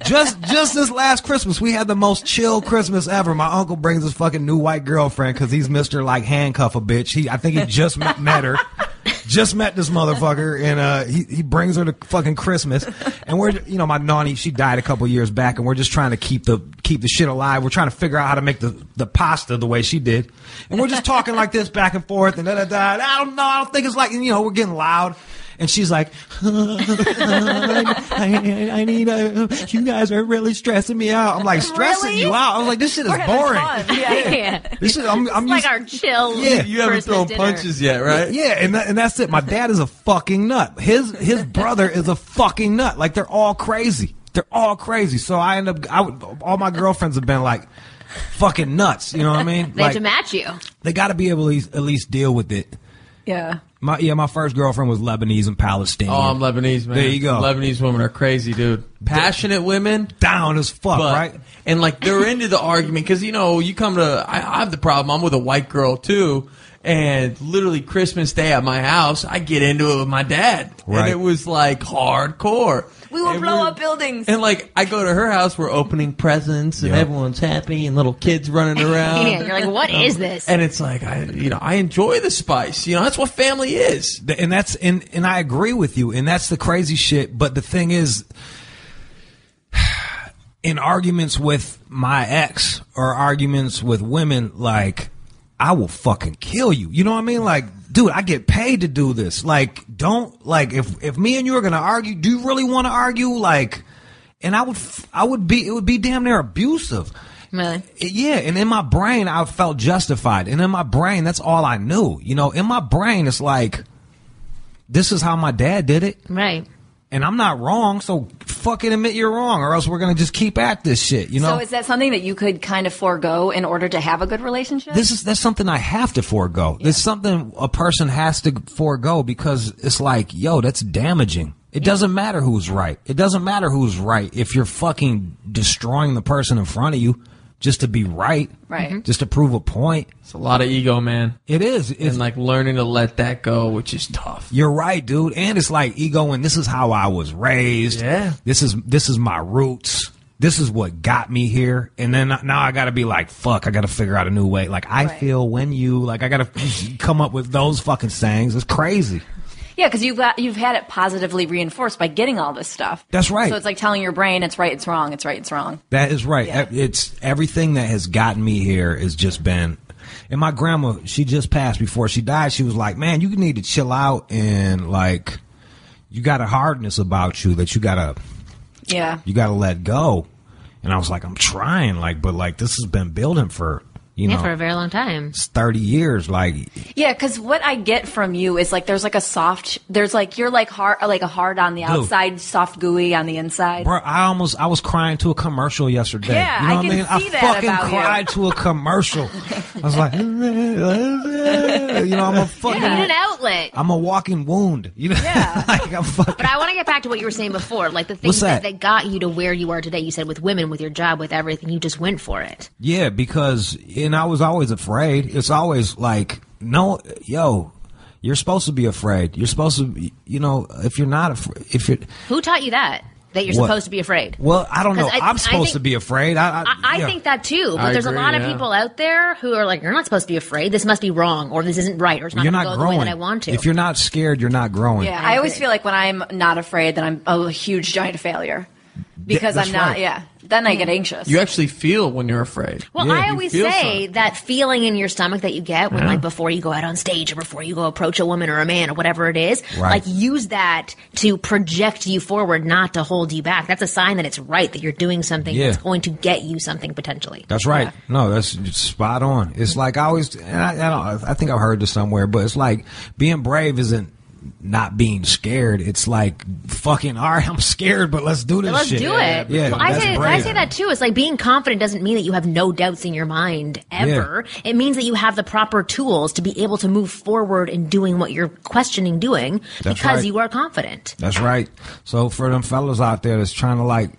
Just just this last Christmas, we had the most chill Christmas ever. My uncle brings his fucking new white girlfriend because he's Mister like handcuff bitch. He, I think he just met, met her. Just met this motherfucker, and uh, he he brings her to fucking Christmas, and we're you know my nanny she died a couple years back, and we're just trying to keep the keep the shit alive. We're trying to figure out how to make the the pasta the way she did, and we're just talking like this back and forth, and da da da. I don't know, I don't think it's like you know we're getting loud, and she's like, I, I need uh, you guys are really stressing me out. I'm like stressing Really? you out. I was like this shit is We're having boring. fun. Yeah. yeah. This is I'm, I'm like used- our chill. Yeah. You haven't Christmas thrown dinner. punches yet, right? Yeah, and that, and that's it. My dad is a fucking nut. His his brother is a fucking nut. Like they're all crazy. They're all crazy. So I end up. I would, all my girlfriends have been like fucking nuts. You know what I mean? They like, have to match you. they got to be able to at least, at least deal with it. Yeah. My yeah, my first girlfriend was Lebanese and Palestinian. Oh, I'm Lebanese, man. There you go. Lebanese women are crazy, dude. Passionate women, down as fuck, but right? and like they're into the argument because you know you come to I, I have the problem. I'm with a white girl too, and literally Christmas Day at my house, I get into it with my dad, Right. and it was like hardcore. We will And blow up buildings. And like I go to her house, we're opening presents, and Yep. everyone's happy, and little kids running [laughs] around. Yeah, you're like, what is this? And it's like I, you know, I enjoy the spice. You know, that's what family is. And that's and and I agree with you, and that's the crazy shit. But the thing is, [sighs] in arguments with my ex or arguments with women, like I will fucking kill you. You know what I mean? Like, dude, I get paid to do this. Like, don't like if if me and you are gonna argue, do you really want to argue? Like, and I would I would be it would be damn near abusive. Really? Yeah, and in my brain, I felt justified. And in my brain, that's all I knew. You know, in my brain, it's like, this is how my dad did it, Right. and I'm not wrong. So fucking admit you're wrong, or else we're gonna just keep at this shit. You know, So is that something that you could kind of forego in order to have a good relationship? this is that's something I have to forego. It's something a person has to forego because it's like, yo, that's damaging. It doesn't matter who's right. It doesn't matter who's right if you're fucking destroying the person in front of you just to be right, Right. Mhm. Just to prove a point. It's a lot of ego, man, It is. It's and like learning to let that go, which is tough. You're right, dude. And it's like ego and this is how I was raised. Yeah. This is this is my roots. This is what got me here. And then now I got to be like, fuck, I got to figure out a new way. Like I Right. feel when you like I got to come up with those fucking sayings. It's crazy. Yeah, because you've got you've had it positively reinforced by getting all this stuff. That's right. So it's like telling your brain it's right, it's wrong, it's right, it's wrong. That is right. Yeah. It's everything that has gotten me here has just been. And my grandma, she just passed before she died. She was like, "Man, you need to chill out and like, you got a hardness about you that you gotta Yeah. you gotta let go." And I was like, "I'm trying, like, but like this has been building for you Yeah, know for a very long time. It's thirty years. Like, Yeah, because what I get from you is like there's like a soft, there's like you're like hard, like a hard on the outside, soft gooey on the inside. bro, I almost I was crying to a commercial yesterday. Yeah, you know I what can I mean? I see that fucking about you. cried to a commercial. I was like, [laughs] you know, I'm a fucking. You need an outlet. I'm a walking wound. You know, Yeah. [laughs] like I'm fucking. But I want to get back to what you were saying before, like the things that? that? that got you to where you are today. You said with women, with your job, with everything, you just went for it. Yeah, because and I was always afraid. It's always like, no, yo, you're supposed to be afraid. You're supposed to, be, you know, if you're not, afraid, if you're, Who taught you that? That you're What? supposed to be afraid. well, I don't know. 'Cause I- I'm supposed think- to be afraid. I, I, I, I yeah. think that too, but I there's agree, a lot of yeah. people out there who are like, "You're not supposed to be afraid. This must be wrong, or this isn't right, or it's not you're going not to go the way growing. that I want to." If you're not scared, you're not growing. Yeah, I I always feel like when I'm not afraid that I'm a huge giant failure because I'm not. right. Yeah, Then I get anxious. You actually feel when you're afraid. Well, Yeah, I always say something. that feeling in your stomach that you get when, Yeah. like, before you go out on stage or before you go approach a woman or a man or whatever it is, Right. like, use that to project you forward, not to hold you back. That's a sign that it's right, that you're doing something that's going to get you something potentially. That's right. No, that's spot on. It's like I always, and I, I don't, I think I've heard this somewhere, but it's like being brave isn't not being scared. It's like fucking, all right, [laughs] I'm scared, but let's do this Let's shit. do it. Yeah, well, I that's say I say that too. It's like being confident doesn't mean that you have no doubts in your mind ever. It means that you have the proper tools to be able to move forward in doing what you're questioning doing That's because right. you are confident. That's right. So for them fellas out there that's trying to like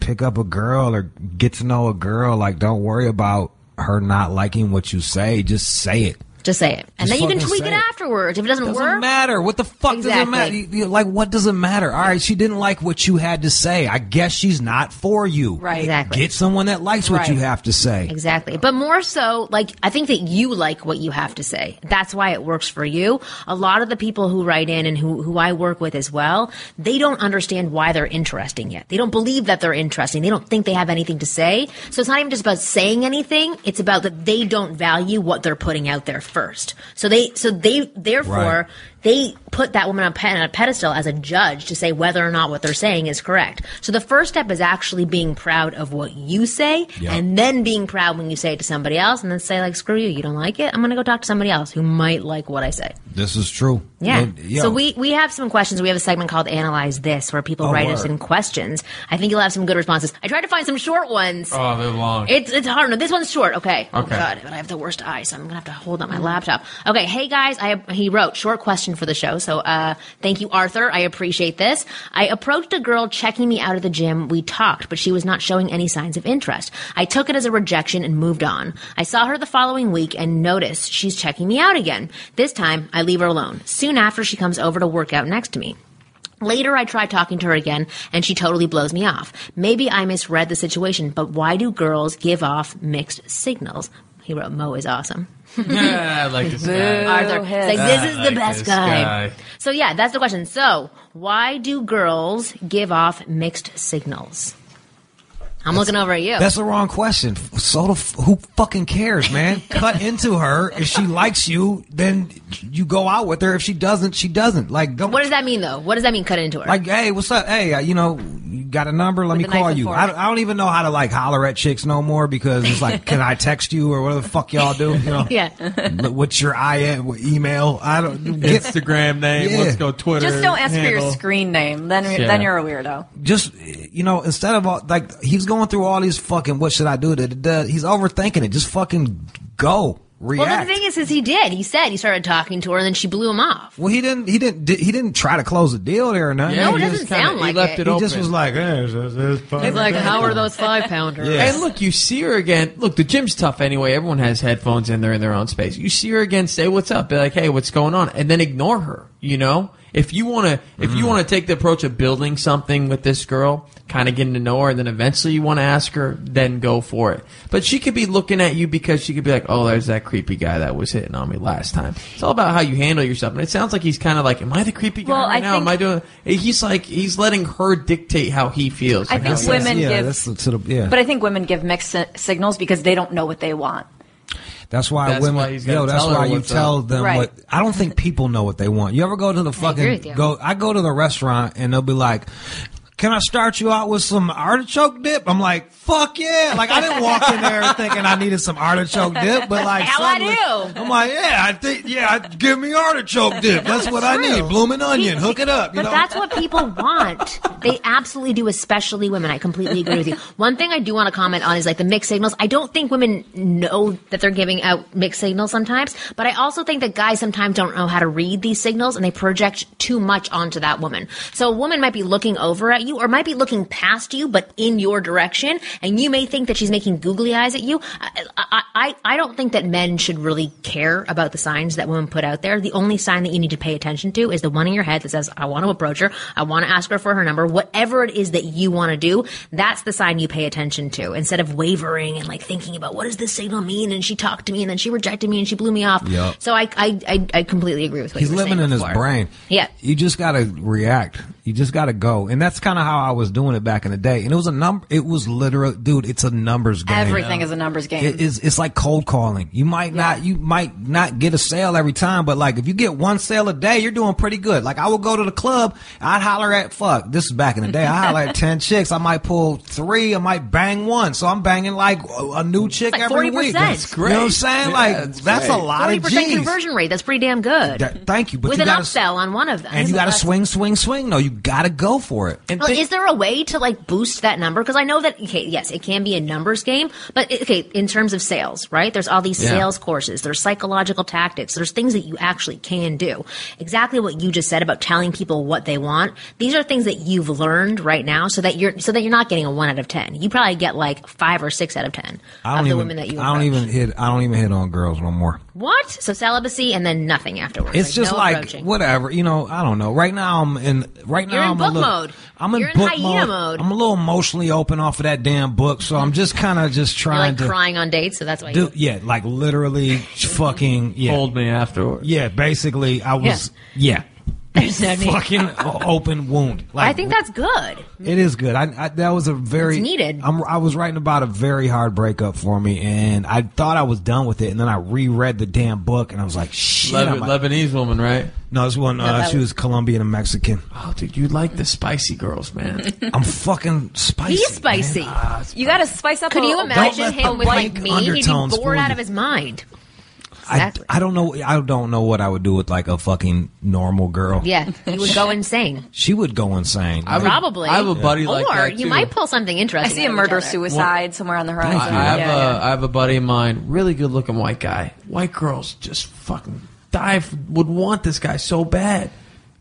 pick up a girl or get to know a girl, like don't worry about her not liking what you say. Just say it. Just say it, and Just then you can tweak it it. afterwards. If it doesn't, Doesn't work, matter. What the fuck does it matter? You- you- Like, what does it matter? All right, she didn't like what you had to say. I guess she's not for you. Right. Exactly. Get someone that likes what Right. you have to say. Exactly. But more so, like, I think that you like what you have to say. That's why it works for you. A lot of the people who write in and who, who I work with as well, they don't understand why they're interesting yet. They don't believe that they're interesting. They don't think they have anything to say. So it's not even just about saying anything. It's about that they don't value what they're putting out there first. So they, so they, therefore, Right. They put that woman on a pe- on a pedestal as a judge to say whether or not what they're saying is correct. So the first step is actually being proud of what you say, Yep. and then being proud when you say it to somebody else, and then say like, "Screw you, you don't like it. I'm going to go talk to somebody else who might like what I say." This is true. Yeah. But, yo, So we we have some questions. We have a segment called "Analyze This," where people Oh, write us in questions. I think you'll have some good responses. I tried to find some short ones. Oh, they're long. It's it's hard. No, this one's short. Okay. Oh Okay. God, but I have the worst eye, so I'm gonna have to hold up my laptop. Okay. Hey guys, I he wrote short question for the show. So uh, thank you, Arthur. I appreciate this. I approached a girl checking me out of the gym. We talked, but she was not showing any signs of interest. I took it as a rejection and moved on. I saw her the following week and noticed she's checking me out again. This time, I leave her alone. Soon after, she comes over to work out next to me. Later, I try talking to her again, and she totally blows me off. Maybe I misread the situation, but why do girls give off mixed signals? He wrote, Mo is awesome. [laughs] yeah, I like this guy. Arthur, it's like, this I is the like best this guy. guy. So, yeah, that's the question. So, why do girls give off mixed signals? I'm looking over at you. That's the wrong question. So the f- who fucking cares, man? [laughs] Cut into her. If she likes you, then you go out with her. If she doesn't, she doesn't. Like, don't, what does that mean, though? What does that mean, cut into her? like, hey, what's up? Hey, uh, you know, you got a number? Let With me call you. I, don't- I don't even know how to like holler at chicks no more because it's like, can I text you or whatever the fuck y'all do? You know, [laughs] yeah. what's your I what email? I don't get Instagram name. Yeah. Let's go Twitter. Just don't ask for your screen name. Then Yeah. then you're a weirdo. just you know instead of all like he's going through all these fucking what should I do? Da, da, da, He's overthinking it. Just fucking go react. Well, the thing is, is he did. He said he started talking to her, and then she blew him off. Well, he didn't. He didn't. He didn't try to close the deal there or nothing. Yeah, No, it he doesn't just kinda- sound like he left it. it, he just was like, eh, it's, it's, it's. He's like, how are those five pounders? Yeah. And look, you see her again. Look, the gym's tough anyway. Everyone has headphones in there in their own space. You see her again, say what's up, be like, hey, what's going on, and then ignore her. You know, if you want to, if you mm. want to take the approach of building something with this girl, kind of getting to know her, and then eventually you want to ask her, then go for it. But she could be looking at you because she could be like, oh, there's that creepy guy that was hitting on me last time. It's all about how you handle yourself, and it sounds like he's kind of like, am I the creepy guy Well, right I now? think- am I doing? He's like, he's letting her dictate how he feels. I and think how he- women yeah, give- that's the, to the, yeah. But I think women give mixed si- signals because they don't know what they want. That's why That's women. why yo, that's why you tell up. them Right. what. I don't think people know what they want. You ever go to the agree with fucking you. go? I go to the restaurant and they'll be like. Can I start you out with some artichoke dip? I'm like, fuck yeah! Like I didn't walk in there thinking I needed some artichoke dip, but like, Hell, I do. I'm like, yeah, I think, yeah, give me artichoke dip. That's what I need. Blooming onion, hook it up. You But know? that's what people want. They absolutely do, especially women. I completely agree with you. One thing I do want to comment on is like the mixed signals. I don't think women know that they're giving out mixed signals sometimes, but I also think that guys sometimes don't know how to read these signals and they project too much onto that woman. So a woman might be looking over at you or might be looking past you, but in your direction, and you may think that she's making googly eyes at you. I, I, I, I don't think that men should really care about the signs that women put out there. The only sign that you need to pay attention to is the one in your head that says, I want to approach her. I want to ask her for her number. Whatever it is that you want to do, that's the sign you pay attention to instead of wavering and like thinking about what does this signal mean? And she talked to me and then she rejected me and she blew me off. Yup. So I, I, I, I completely agree with what He's you living saying in his brain. Yeah. You just got to react. You just got to go, and that's kind of how I was doing it back in the day. And it was a number. It was literal, dude. It's a numbers game. Everything is a numbers game. It is. It's like cold calling. You might not. You might not get a sale every time, but like if you get one sale a day, you're doing pretty good. Like I would go to the club. I'd holler at fuck. This is back in the day. I holler at ten [laughs] chicks. I might pull three. I might bang one. So I'm banging like a a new chick like every 40%. week. That's great. You know what I'm saying? Yeah, like that's that's a lot Forty of percent G's. conversion rate. That's pretty damn good. That- thank you, but With you an gotta upsell on one of them. and you got to swing, swing, swing. No, you got to go for it. And Well, think- is there a way to like boost that number? Because I know that okay, yes, it can be a numbers game, but okay, in terms of sales, right? There's all these Yeah. sales courses. There's psychological tactics. There's things that you actually can do. Exactly what you just said about telling people what they want. These are things that you've learned right now, so that you're so that you're not getting a one out of ten. You probably get like five or six out of ten I of don't the even. women that you. I don't even hit. I don't even hit on girls no more. What? So celibacy and then nothing afterwards. It's just no like approaching. whatever, you know. I don't know. Right now, I'm in. Right now, You're in I'm book a little, mode. I'm in You're in book hyena mode. mode. I'm a little emotionally open off of that damn book, so I'm just kind of just [laughs] You're trying like to crying on dates, so that's why. do. you Yeah, like literally, [laughs] fucking. Yeah, Hold me afterwards. yeah. Basically, I was. Yeah. There's no need. Fucking open wound. Like I think that's good. It is good. I, I that was a very It's needed. I'm, I was writing about a very hard breakup for me, and I thought I was done with it, and then I reread the damn book, and I was like, shit. Leb- I'm like- Lebanese woman, right? no, this one. Uh, that she was- was Colombian and Mexican. Oh, dude, you like the spicy girls, man. [laughs] I'm fucking spicy. He's spicy. man. you got to spice up. Could a, you a imagine let him with like pink me? He'd be undertones bored fool out of his mind. I, Exactly. I don't know. I don't know what I would do with like a fucking normal girl. Yeah, you would go insane. she would go insane. I would- Probably. I have a buddy like or that, you too. might pull something interesting. I see a out of murder each other. suicide somewhere on the horizon. I have Yeah, a yeah. I have a buddy of mine, really good looking white guy. White girls just fucking die f- would want this guy so bad.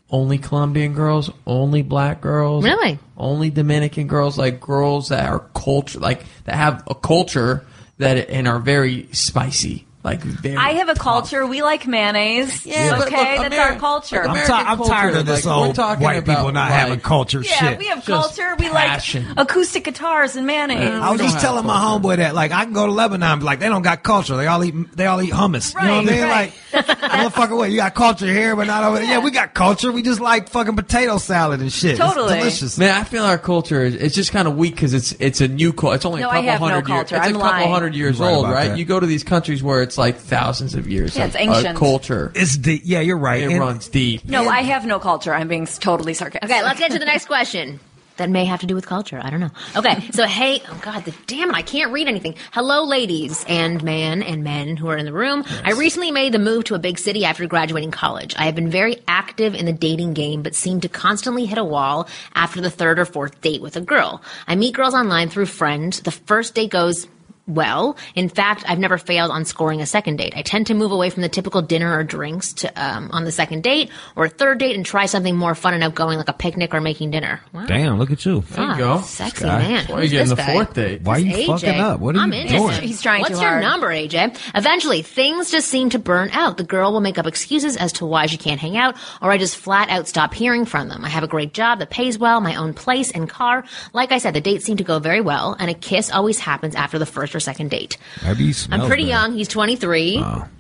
Only Colombian girls, only black girls, Really? only Dominican girls, like girls that are culture, like that have a culture that and are very spicy, like very. I have a culture. We like mayonnaise. Yeah, but okay, look, that's Ameri- our culture. I'm, American ti- I'm tired of this like, we're old talking white people not like- having culture yeah, shit. we have Just culture. We passion. like acoustic guitars and mayonnaise. I was just telling have my homeboy that like I can go to Lebanon, and be like they don't got culture. They all eat they all eat hummus. you know what I mean? Right, Like motherfucker, what you got culture here, but not over there. Yeah, we got culture. We just like fucking potato salad and shit. It's Totally. delicious. Man, I feel our culture is it's just kind of weak because it's it's a new culture. It's only No, a I couple have no hundred years. culture. It's I'm a couple lying. hundred years old, right? You go to these countries where it's like thousands of years. Yeah, of, it's ancient. Uh, culture. It's deep. Yeah, you're right. It And- runs deep. no, I have no culture. I'm being totally sarcastic. Okay, let's get to the next question. That may have to do with culture. I don't know. Okay, so hey, oh god, the damn it, I can't read anything. Hello, ladies and man and men who are in the room. I recently made the move to a big city after graduating college. I have been very active in the dating game, but seem to constantly hit a wall after the third or fourth date with a girl. I meet girls online through friends. The first date goes well. In fact, I've never failed on scoring a second date. I tend to move away from the typical dinner or drinks to um, on the second date or a third date and try something more fun and outgoing like a picnic or making dinner. Wow. Damn, look at you. There you go. Sexy guy. man. Why are you Who's getting the guy? fourth date? Why are you This fucking up? What are I'm you in doing? it. He's trying What's too your hard. number, AJ? Eventually, things just seem to burn out. The girl will make up excuses as to why she can't hang out, or I just flat out stop hearing from them. I have a great job that pays well, my own place and car. Like I said, the dates seem to go very well, and a kiss always happens after the first or second date. I'm pretty bad. young. He's 23.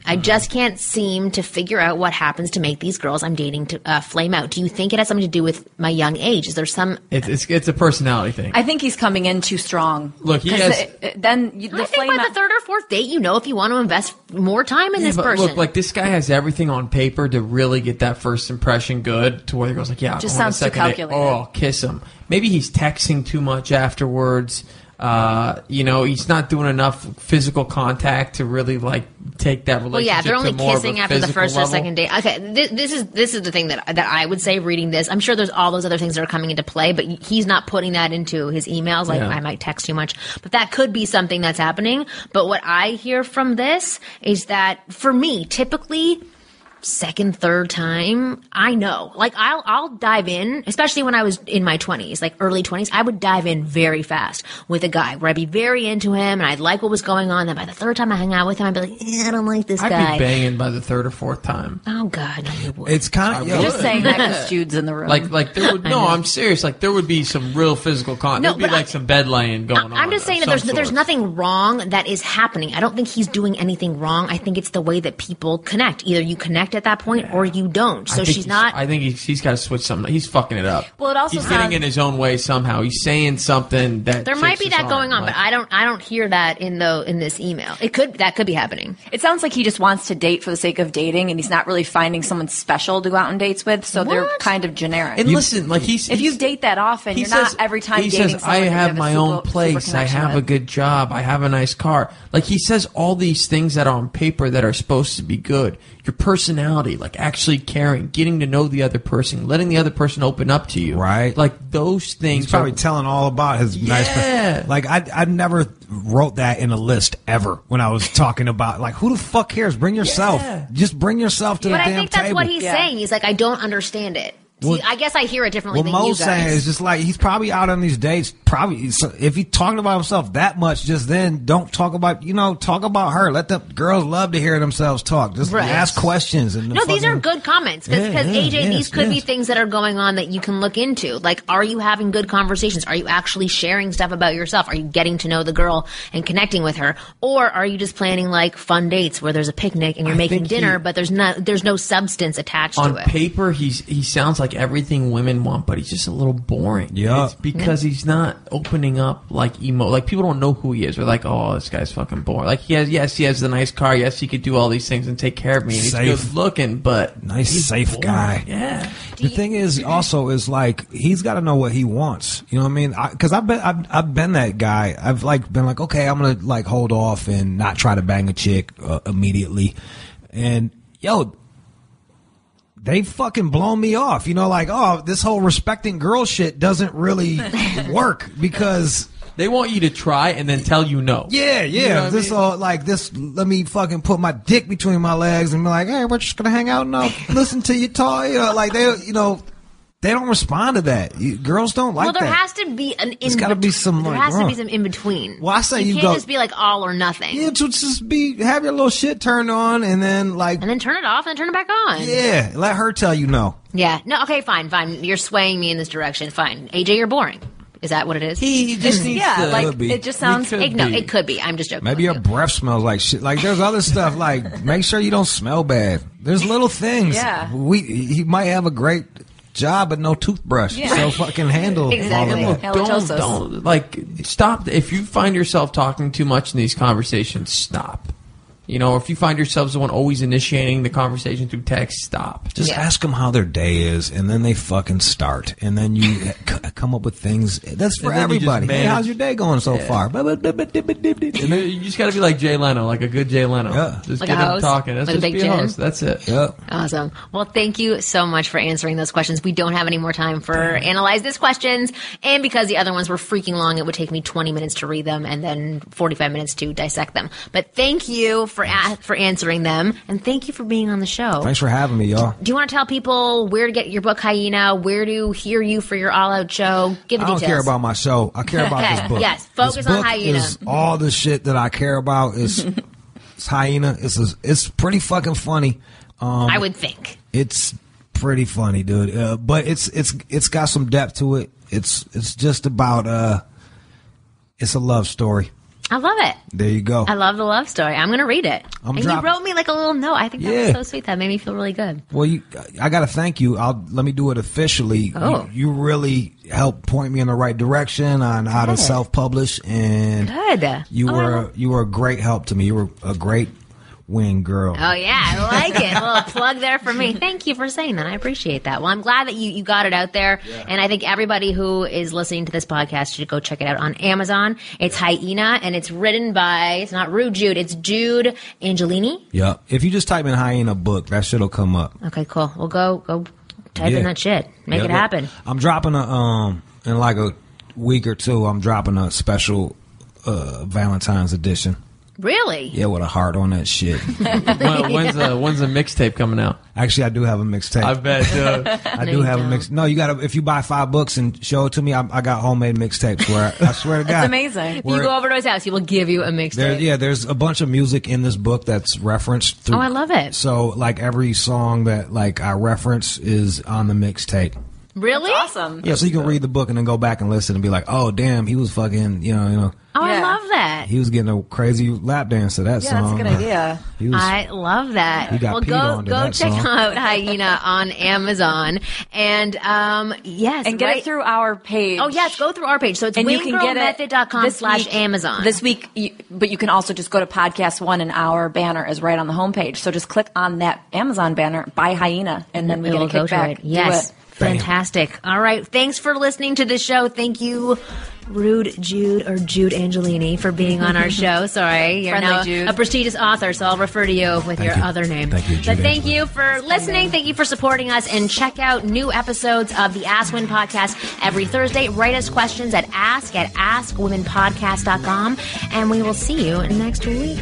I just can't seem to figure out what happens to make these girls I'm dating to uh, flame out. Do you think it has something to do with my young age? Is there some It's, it's it's a personality thing. I think he's coming in too strong. Look, he 'Cause has- it- it- then you, the I think by out- the third or fourth date, you know if you want to invest more time in Yeah, this but person. Look, like this guy has everything on paper to really get that first impression good. To where he goes like, "Yeah, Just I want a sounds too second date. calculated. Oh, I'll kiss him. Maybe he's texting too much afterwards. Uh, you know, he's not doing enough physical contact to really like take that relationship. well, yeah, they're only to more of a kissing after the first or level. second date. Okay, this, this is this is the thing that that I would say reading this. I'm sure there's all those other things that are coming into play, but he's not putting that into his emails. Like Yeah. I might text too much, but that could be something that's happening. But what I hear from this is that for me, typically second, third time, I know. Like I'll I'll dive in, especially when I was in my twenties, like early twenties, I would dive in very fast with a guy where I'd be very into him and I'd like what was going on. Then by the third time I hang out with him, I'd be like, eh, I don't like this I'd guy. be banging by the third or fourth time. Oh God, no, you would. It's kind of yo, just saying that because Jude's in the room. Like, like there would no. I'm serious. Like there would be some real physical contact. No, There'd be but like I- some bed laying going on. I'm just of saying that some there's there's sort. nothing wrong that is happening. I don't think he's doing anything wrong. I think it's the way that people connect. Either you connect connect at that point, or you don't. So she's not. I think he's, he's got to switch something. He's fucking it up. Well, it also he's getting in his own way somehow. He's saying something that there might be his that going arm. on, but I don't. I don't hear that in the in this email. It could that could be happening. It sounds like he just wants to date for the sake of dating, and he's not really finding someone special to go out on dates with. So they're kind of generic. And listen, like he's if you date that often, he you're says- not every time he dating says, someone I that you have my super- own super place. I connection have a good job. I have a nice car. Like he says all these things that are on paper that are supposed to be good. Your personality, like actually caring, getting to know the other person, letting the other person open up to you. Right. Like those things. He's probably are- telling all about his nice. Yeah. Like I, I never wrote that in a list ever when I was [laughs] talking about like who the fuck cares? Bring yourself. Yeah. Just bring yourself to But the I damn table. I think that's table. what he's Yeah. saying. He's like, I don't understand it. See, Well- I guess I hear it differently What than you Mo's saying is just like he's probably out on these dates. Probably so if he's talking about himself that much, just then don't talk about you know talk about her. Let the girls love to hear themselves talk. Just Right. ask questions and No, these are good comments because Yeah, yeah, AJ, yes, these could be things that are going on that you can look into. Like, are you having good conversations? Are you actually sharing stuff about yourself? Are you getting to know the girl and connecting with her, or are you just planning like fun dates where there's a picnic and you're I making dinner, he- but there's not there's no substance attached on to it? paper he's he sounds like everything women want but he's just a little boring Yeah. it's because he's not opening up like emo like people don't know who he is they're like oh this guy's fucking boring like he has yes he has the nice car yes he could do all these things and take care of me and he's Safe. good looking but Nice, he's safe boring. guy. yeah The thing is, also, is like he's got to know what he wants. You know what I mean? Because I've been, I've, I've been that guy. I've like been like, okay, I'm gonna like hold off and not try to bang a chick uh, immediately. And yo, they fucking blown me off. You know, like, oh, this whole respecting girl shit doesn't really [laughs] work because. they want you to try and then tell you no Yeah, You yeah. know what I this mean? all like this. Let me fucking put my dick between my legs and be like, "Hey, we're just gonna hang out and uh, [laughs] listen to you talk." You know, like they, you know, they don't respond to that. You, girls don't like well, there that. has to be an. In There's gotta be some, There like, has to be some in between. Well, I say you you can't go- just be like all or nothing, yeah, so just be have your little shit turned on and then like, and then turn it off and then turn it back on. yeah, let her tell you no. Yeah. No. Okay. Fine. Fine. You're swaying me in this direction. Fine. AJ, you're boring. Is that what it is? he just needs yeah, to like Could be. it just sounds. could It, no, be. it could be. I'm just joking. Maybe your you. breath smells like shit. Like there's other stuff. Like make sure you don't smell bad. There's little things. Yeah. We he might have a great job but no toothbrush. Yeah. So fucking handle [laughs] Exactly. don't, don't like stop if you find yourself talking too much in these conversations stop you know if you find yourselves the one always initiating the conversation through text stop Just Yeah. ask them how their day is, and then they fucking start, and then you [laughs] c- come up with things. That's for And then you just everybody. Hey, how's your day going so Yeah. far? And And then you just got to be like Jay Leno, like a good Jay Leno. Yeah. Just Like get a him talking. That's Like a just big be a host. That's it. Yep. Awesome. Well, thank you so much for answering those questions. We don't have any more time for analyze this questions, and because the other ones were freaking long, it would take me 20 minutes to read them and then 45 minutes to dissect them. But thank you for a- for answering them, and thank you for being on the show. Thanks for having me, y'all. Do you want to tell people where to get your book, Hyena? Where to hear you for your all out show? Give the I don't details. care about my show. I care about this [laughs] book. yes, focus this on book Hyena. Is all the shit that I care about is [laughs] it's hyena. It's a, it's pretty fucking funny. Um, I would think. it's pretty funny, dude. Uh, but it's it's it's got some depth to it. It's it's just about uh, it's a love story. I love it. There you go. I love the love story. I'm going to read it. I'm and dropping- you wrote me like a little note. I think that Yeah. was so sweet. That made me feel really good. Well, you, I got to thank you. I'll let me do it officially. Oh. You, you really helped point me in the right direction on how to self-publish, and Good. you Oh, were you were a great help to me. You were a great wing girl. Oh yeah, I like it. A little [laughs] plug there for me. Thank you for saying that. I appreciate that. Well, I'm glad that you, you got it out there, and I think everybody who is listening to this podcast should go check it out on Amazon. It's Hyena, and it's written by it's not Rude Jude, it's Jude Angelini. Yeah. If you just type in hyena book, that shit'll come up. Okay, cool. We'll go go type Yeah. in that shit. Make Yeah, it happen. I'm dropping a um in like a week or two. I'm dropping a special uh Valentine's edition. Really? Yeah, with a heart on that shit. [laughs] When- when's the when's the mixtape coming out? Actually, I do have a mixtape. I bet. dude. [laughs] I No, do have a don't. mix. No, you got to if you buy five books and show it to me, I, I got homemade mixtapes. Where I, I swear to God, That's amazing. If you go over to his house, he will give you a There, mixtape. yeah, there's a bunch of music in this book that's referenced. Through, Oh, I love it. So, like every song that like I reference is on the mixtape. Really? Awesome. Yeah, so you can read the book and then go back and listen and be like, oh damn, he was fucking, you know, you know, Oh, I Yeah. love that. he was getting a crazy lap dance to that Yeah, song. that's a good idea. [laughs] He was, I love that. He got well, peed go on to go that check song. out Hyena on Amazon, and um, yes, And get right- it through our page. Oh yes, go through our page. So it's and you can get it wingirlmethod.com this slash week- Amazon. This week, you, but you can also just go to podcast one, and our banner is right on the homepage. So just click on that Amazon banner, buy Hyena, and then we It get a will go to kickback. it. Do Yes. it. Fantastic. All right. Thanks for listening to the show. Thank you, Rude Jude or Jude Angelini, for being on our show. [laughs] Sorry, you're Friendly now Jude. a prestigious author, so I'll refer to you with your you. other name. Thank you, but thank Angelini. you for listening. Thank you for supporting us, and check out new episodes of the Ask Women Podcast every Thursday. Write us questions at ask at askwomenpodcast.com, and we will see you next week.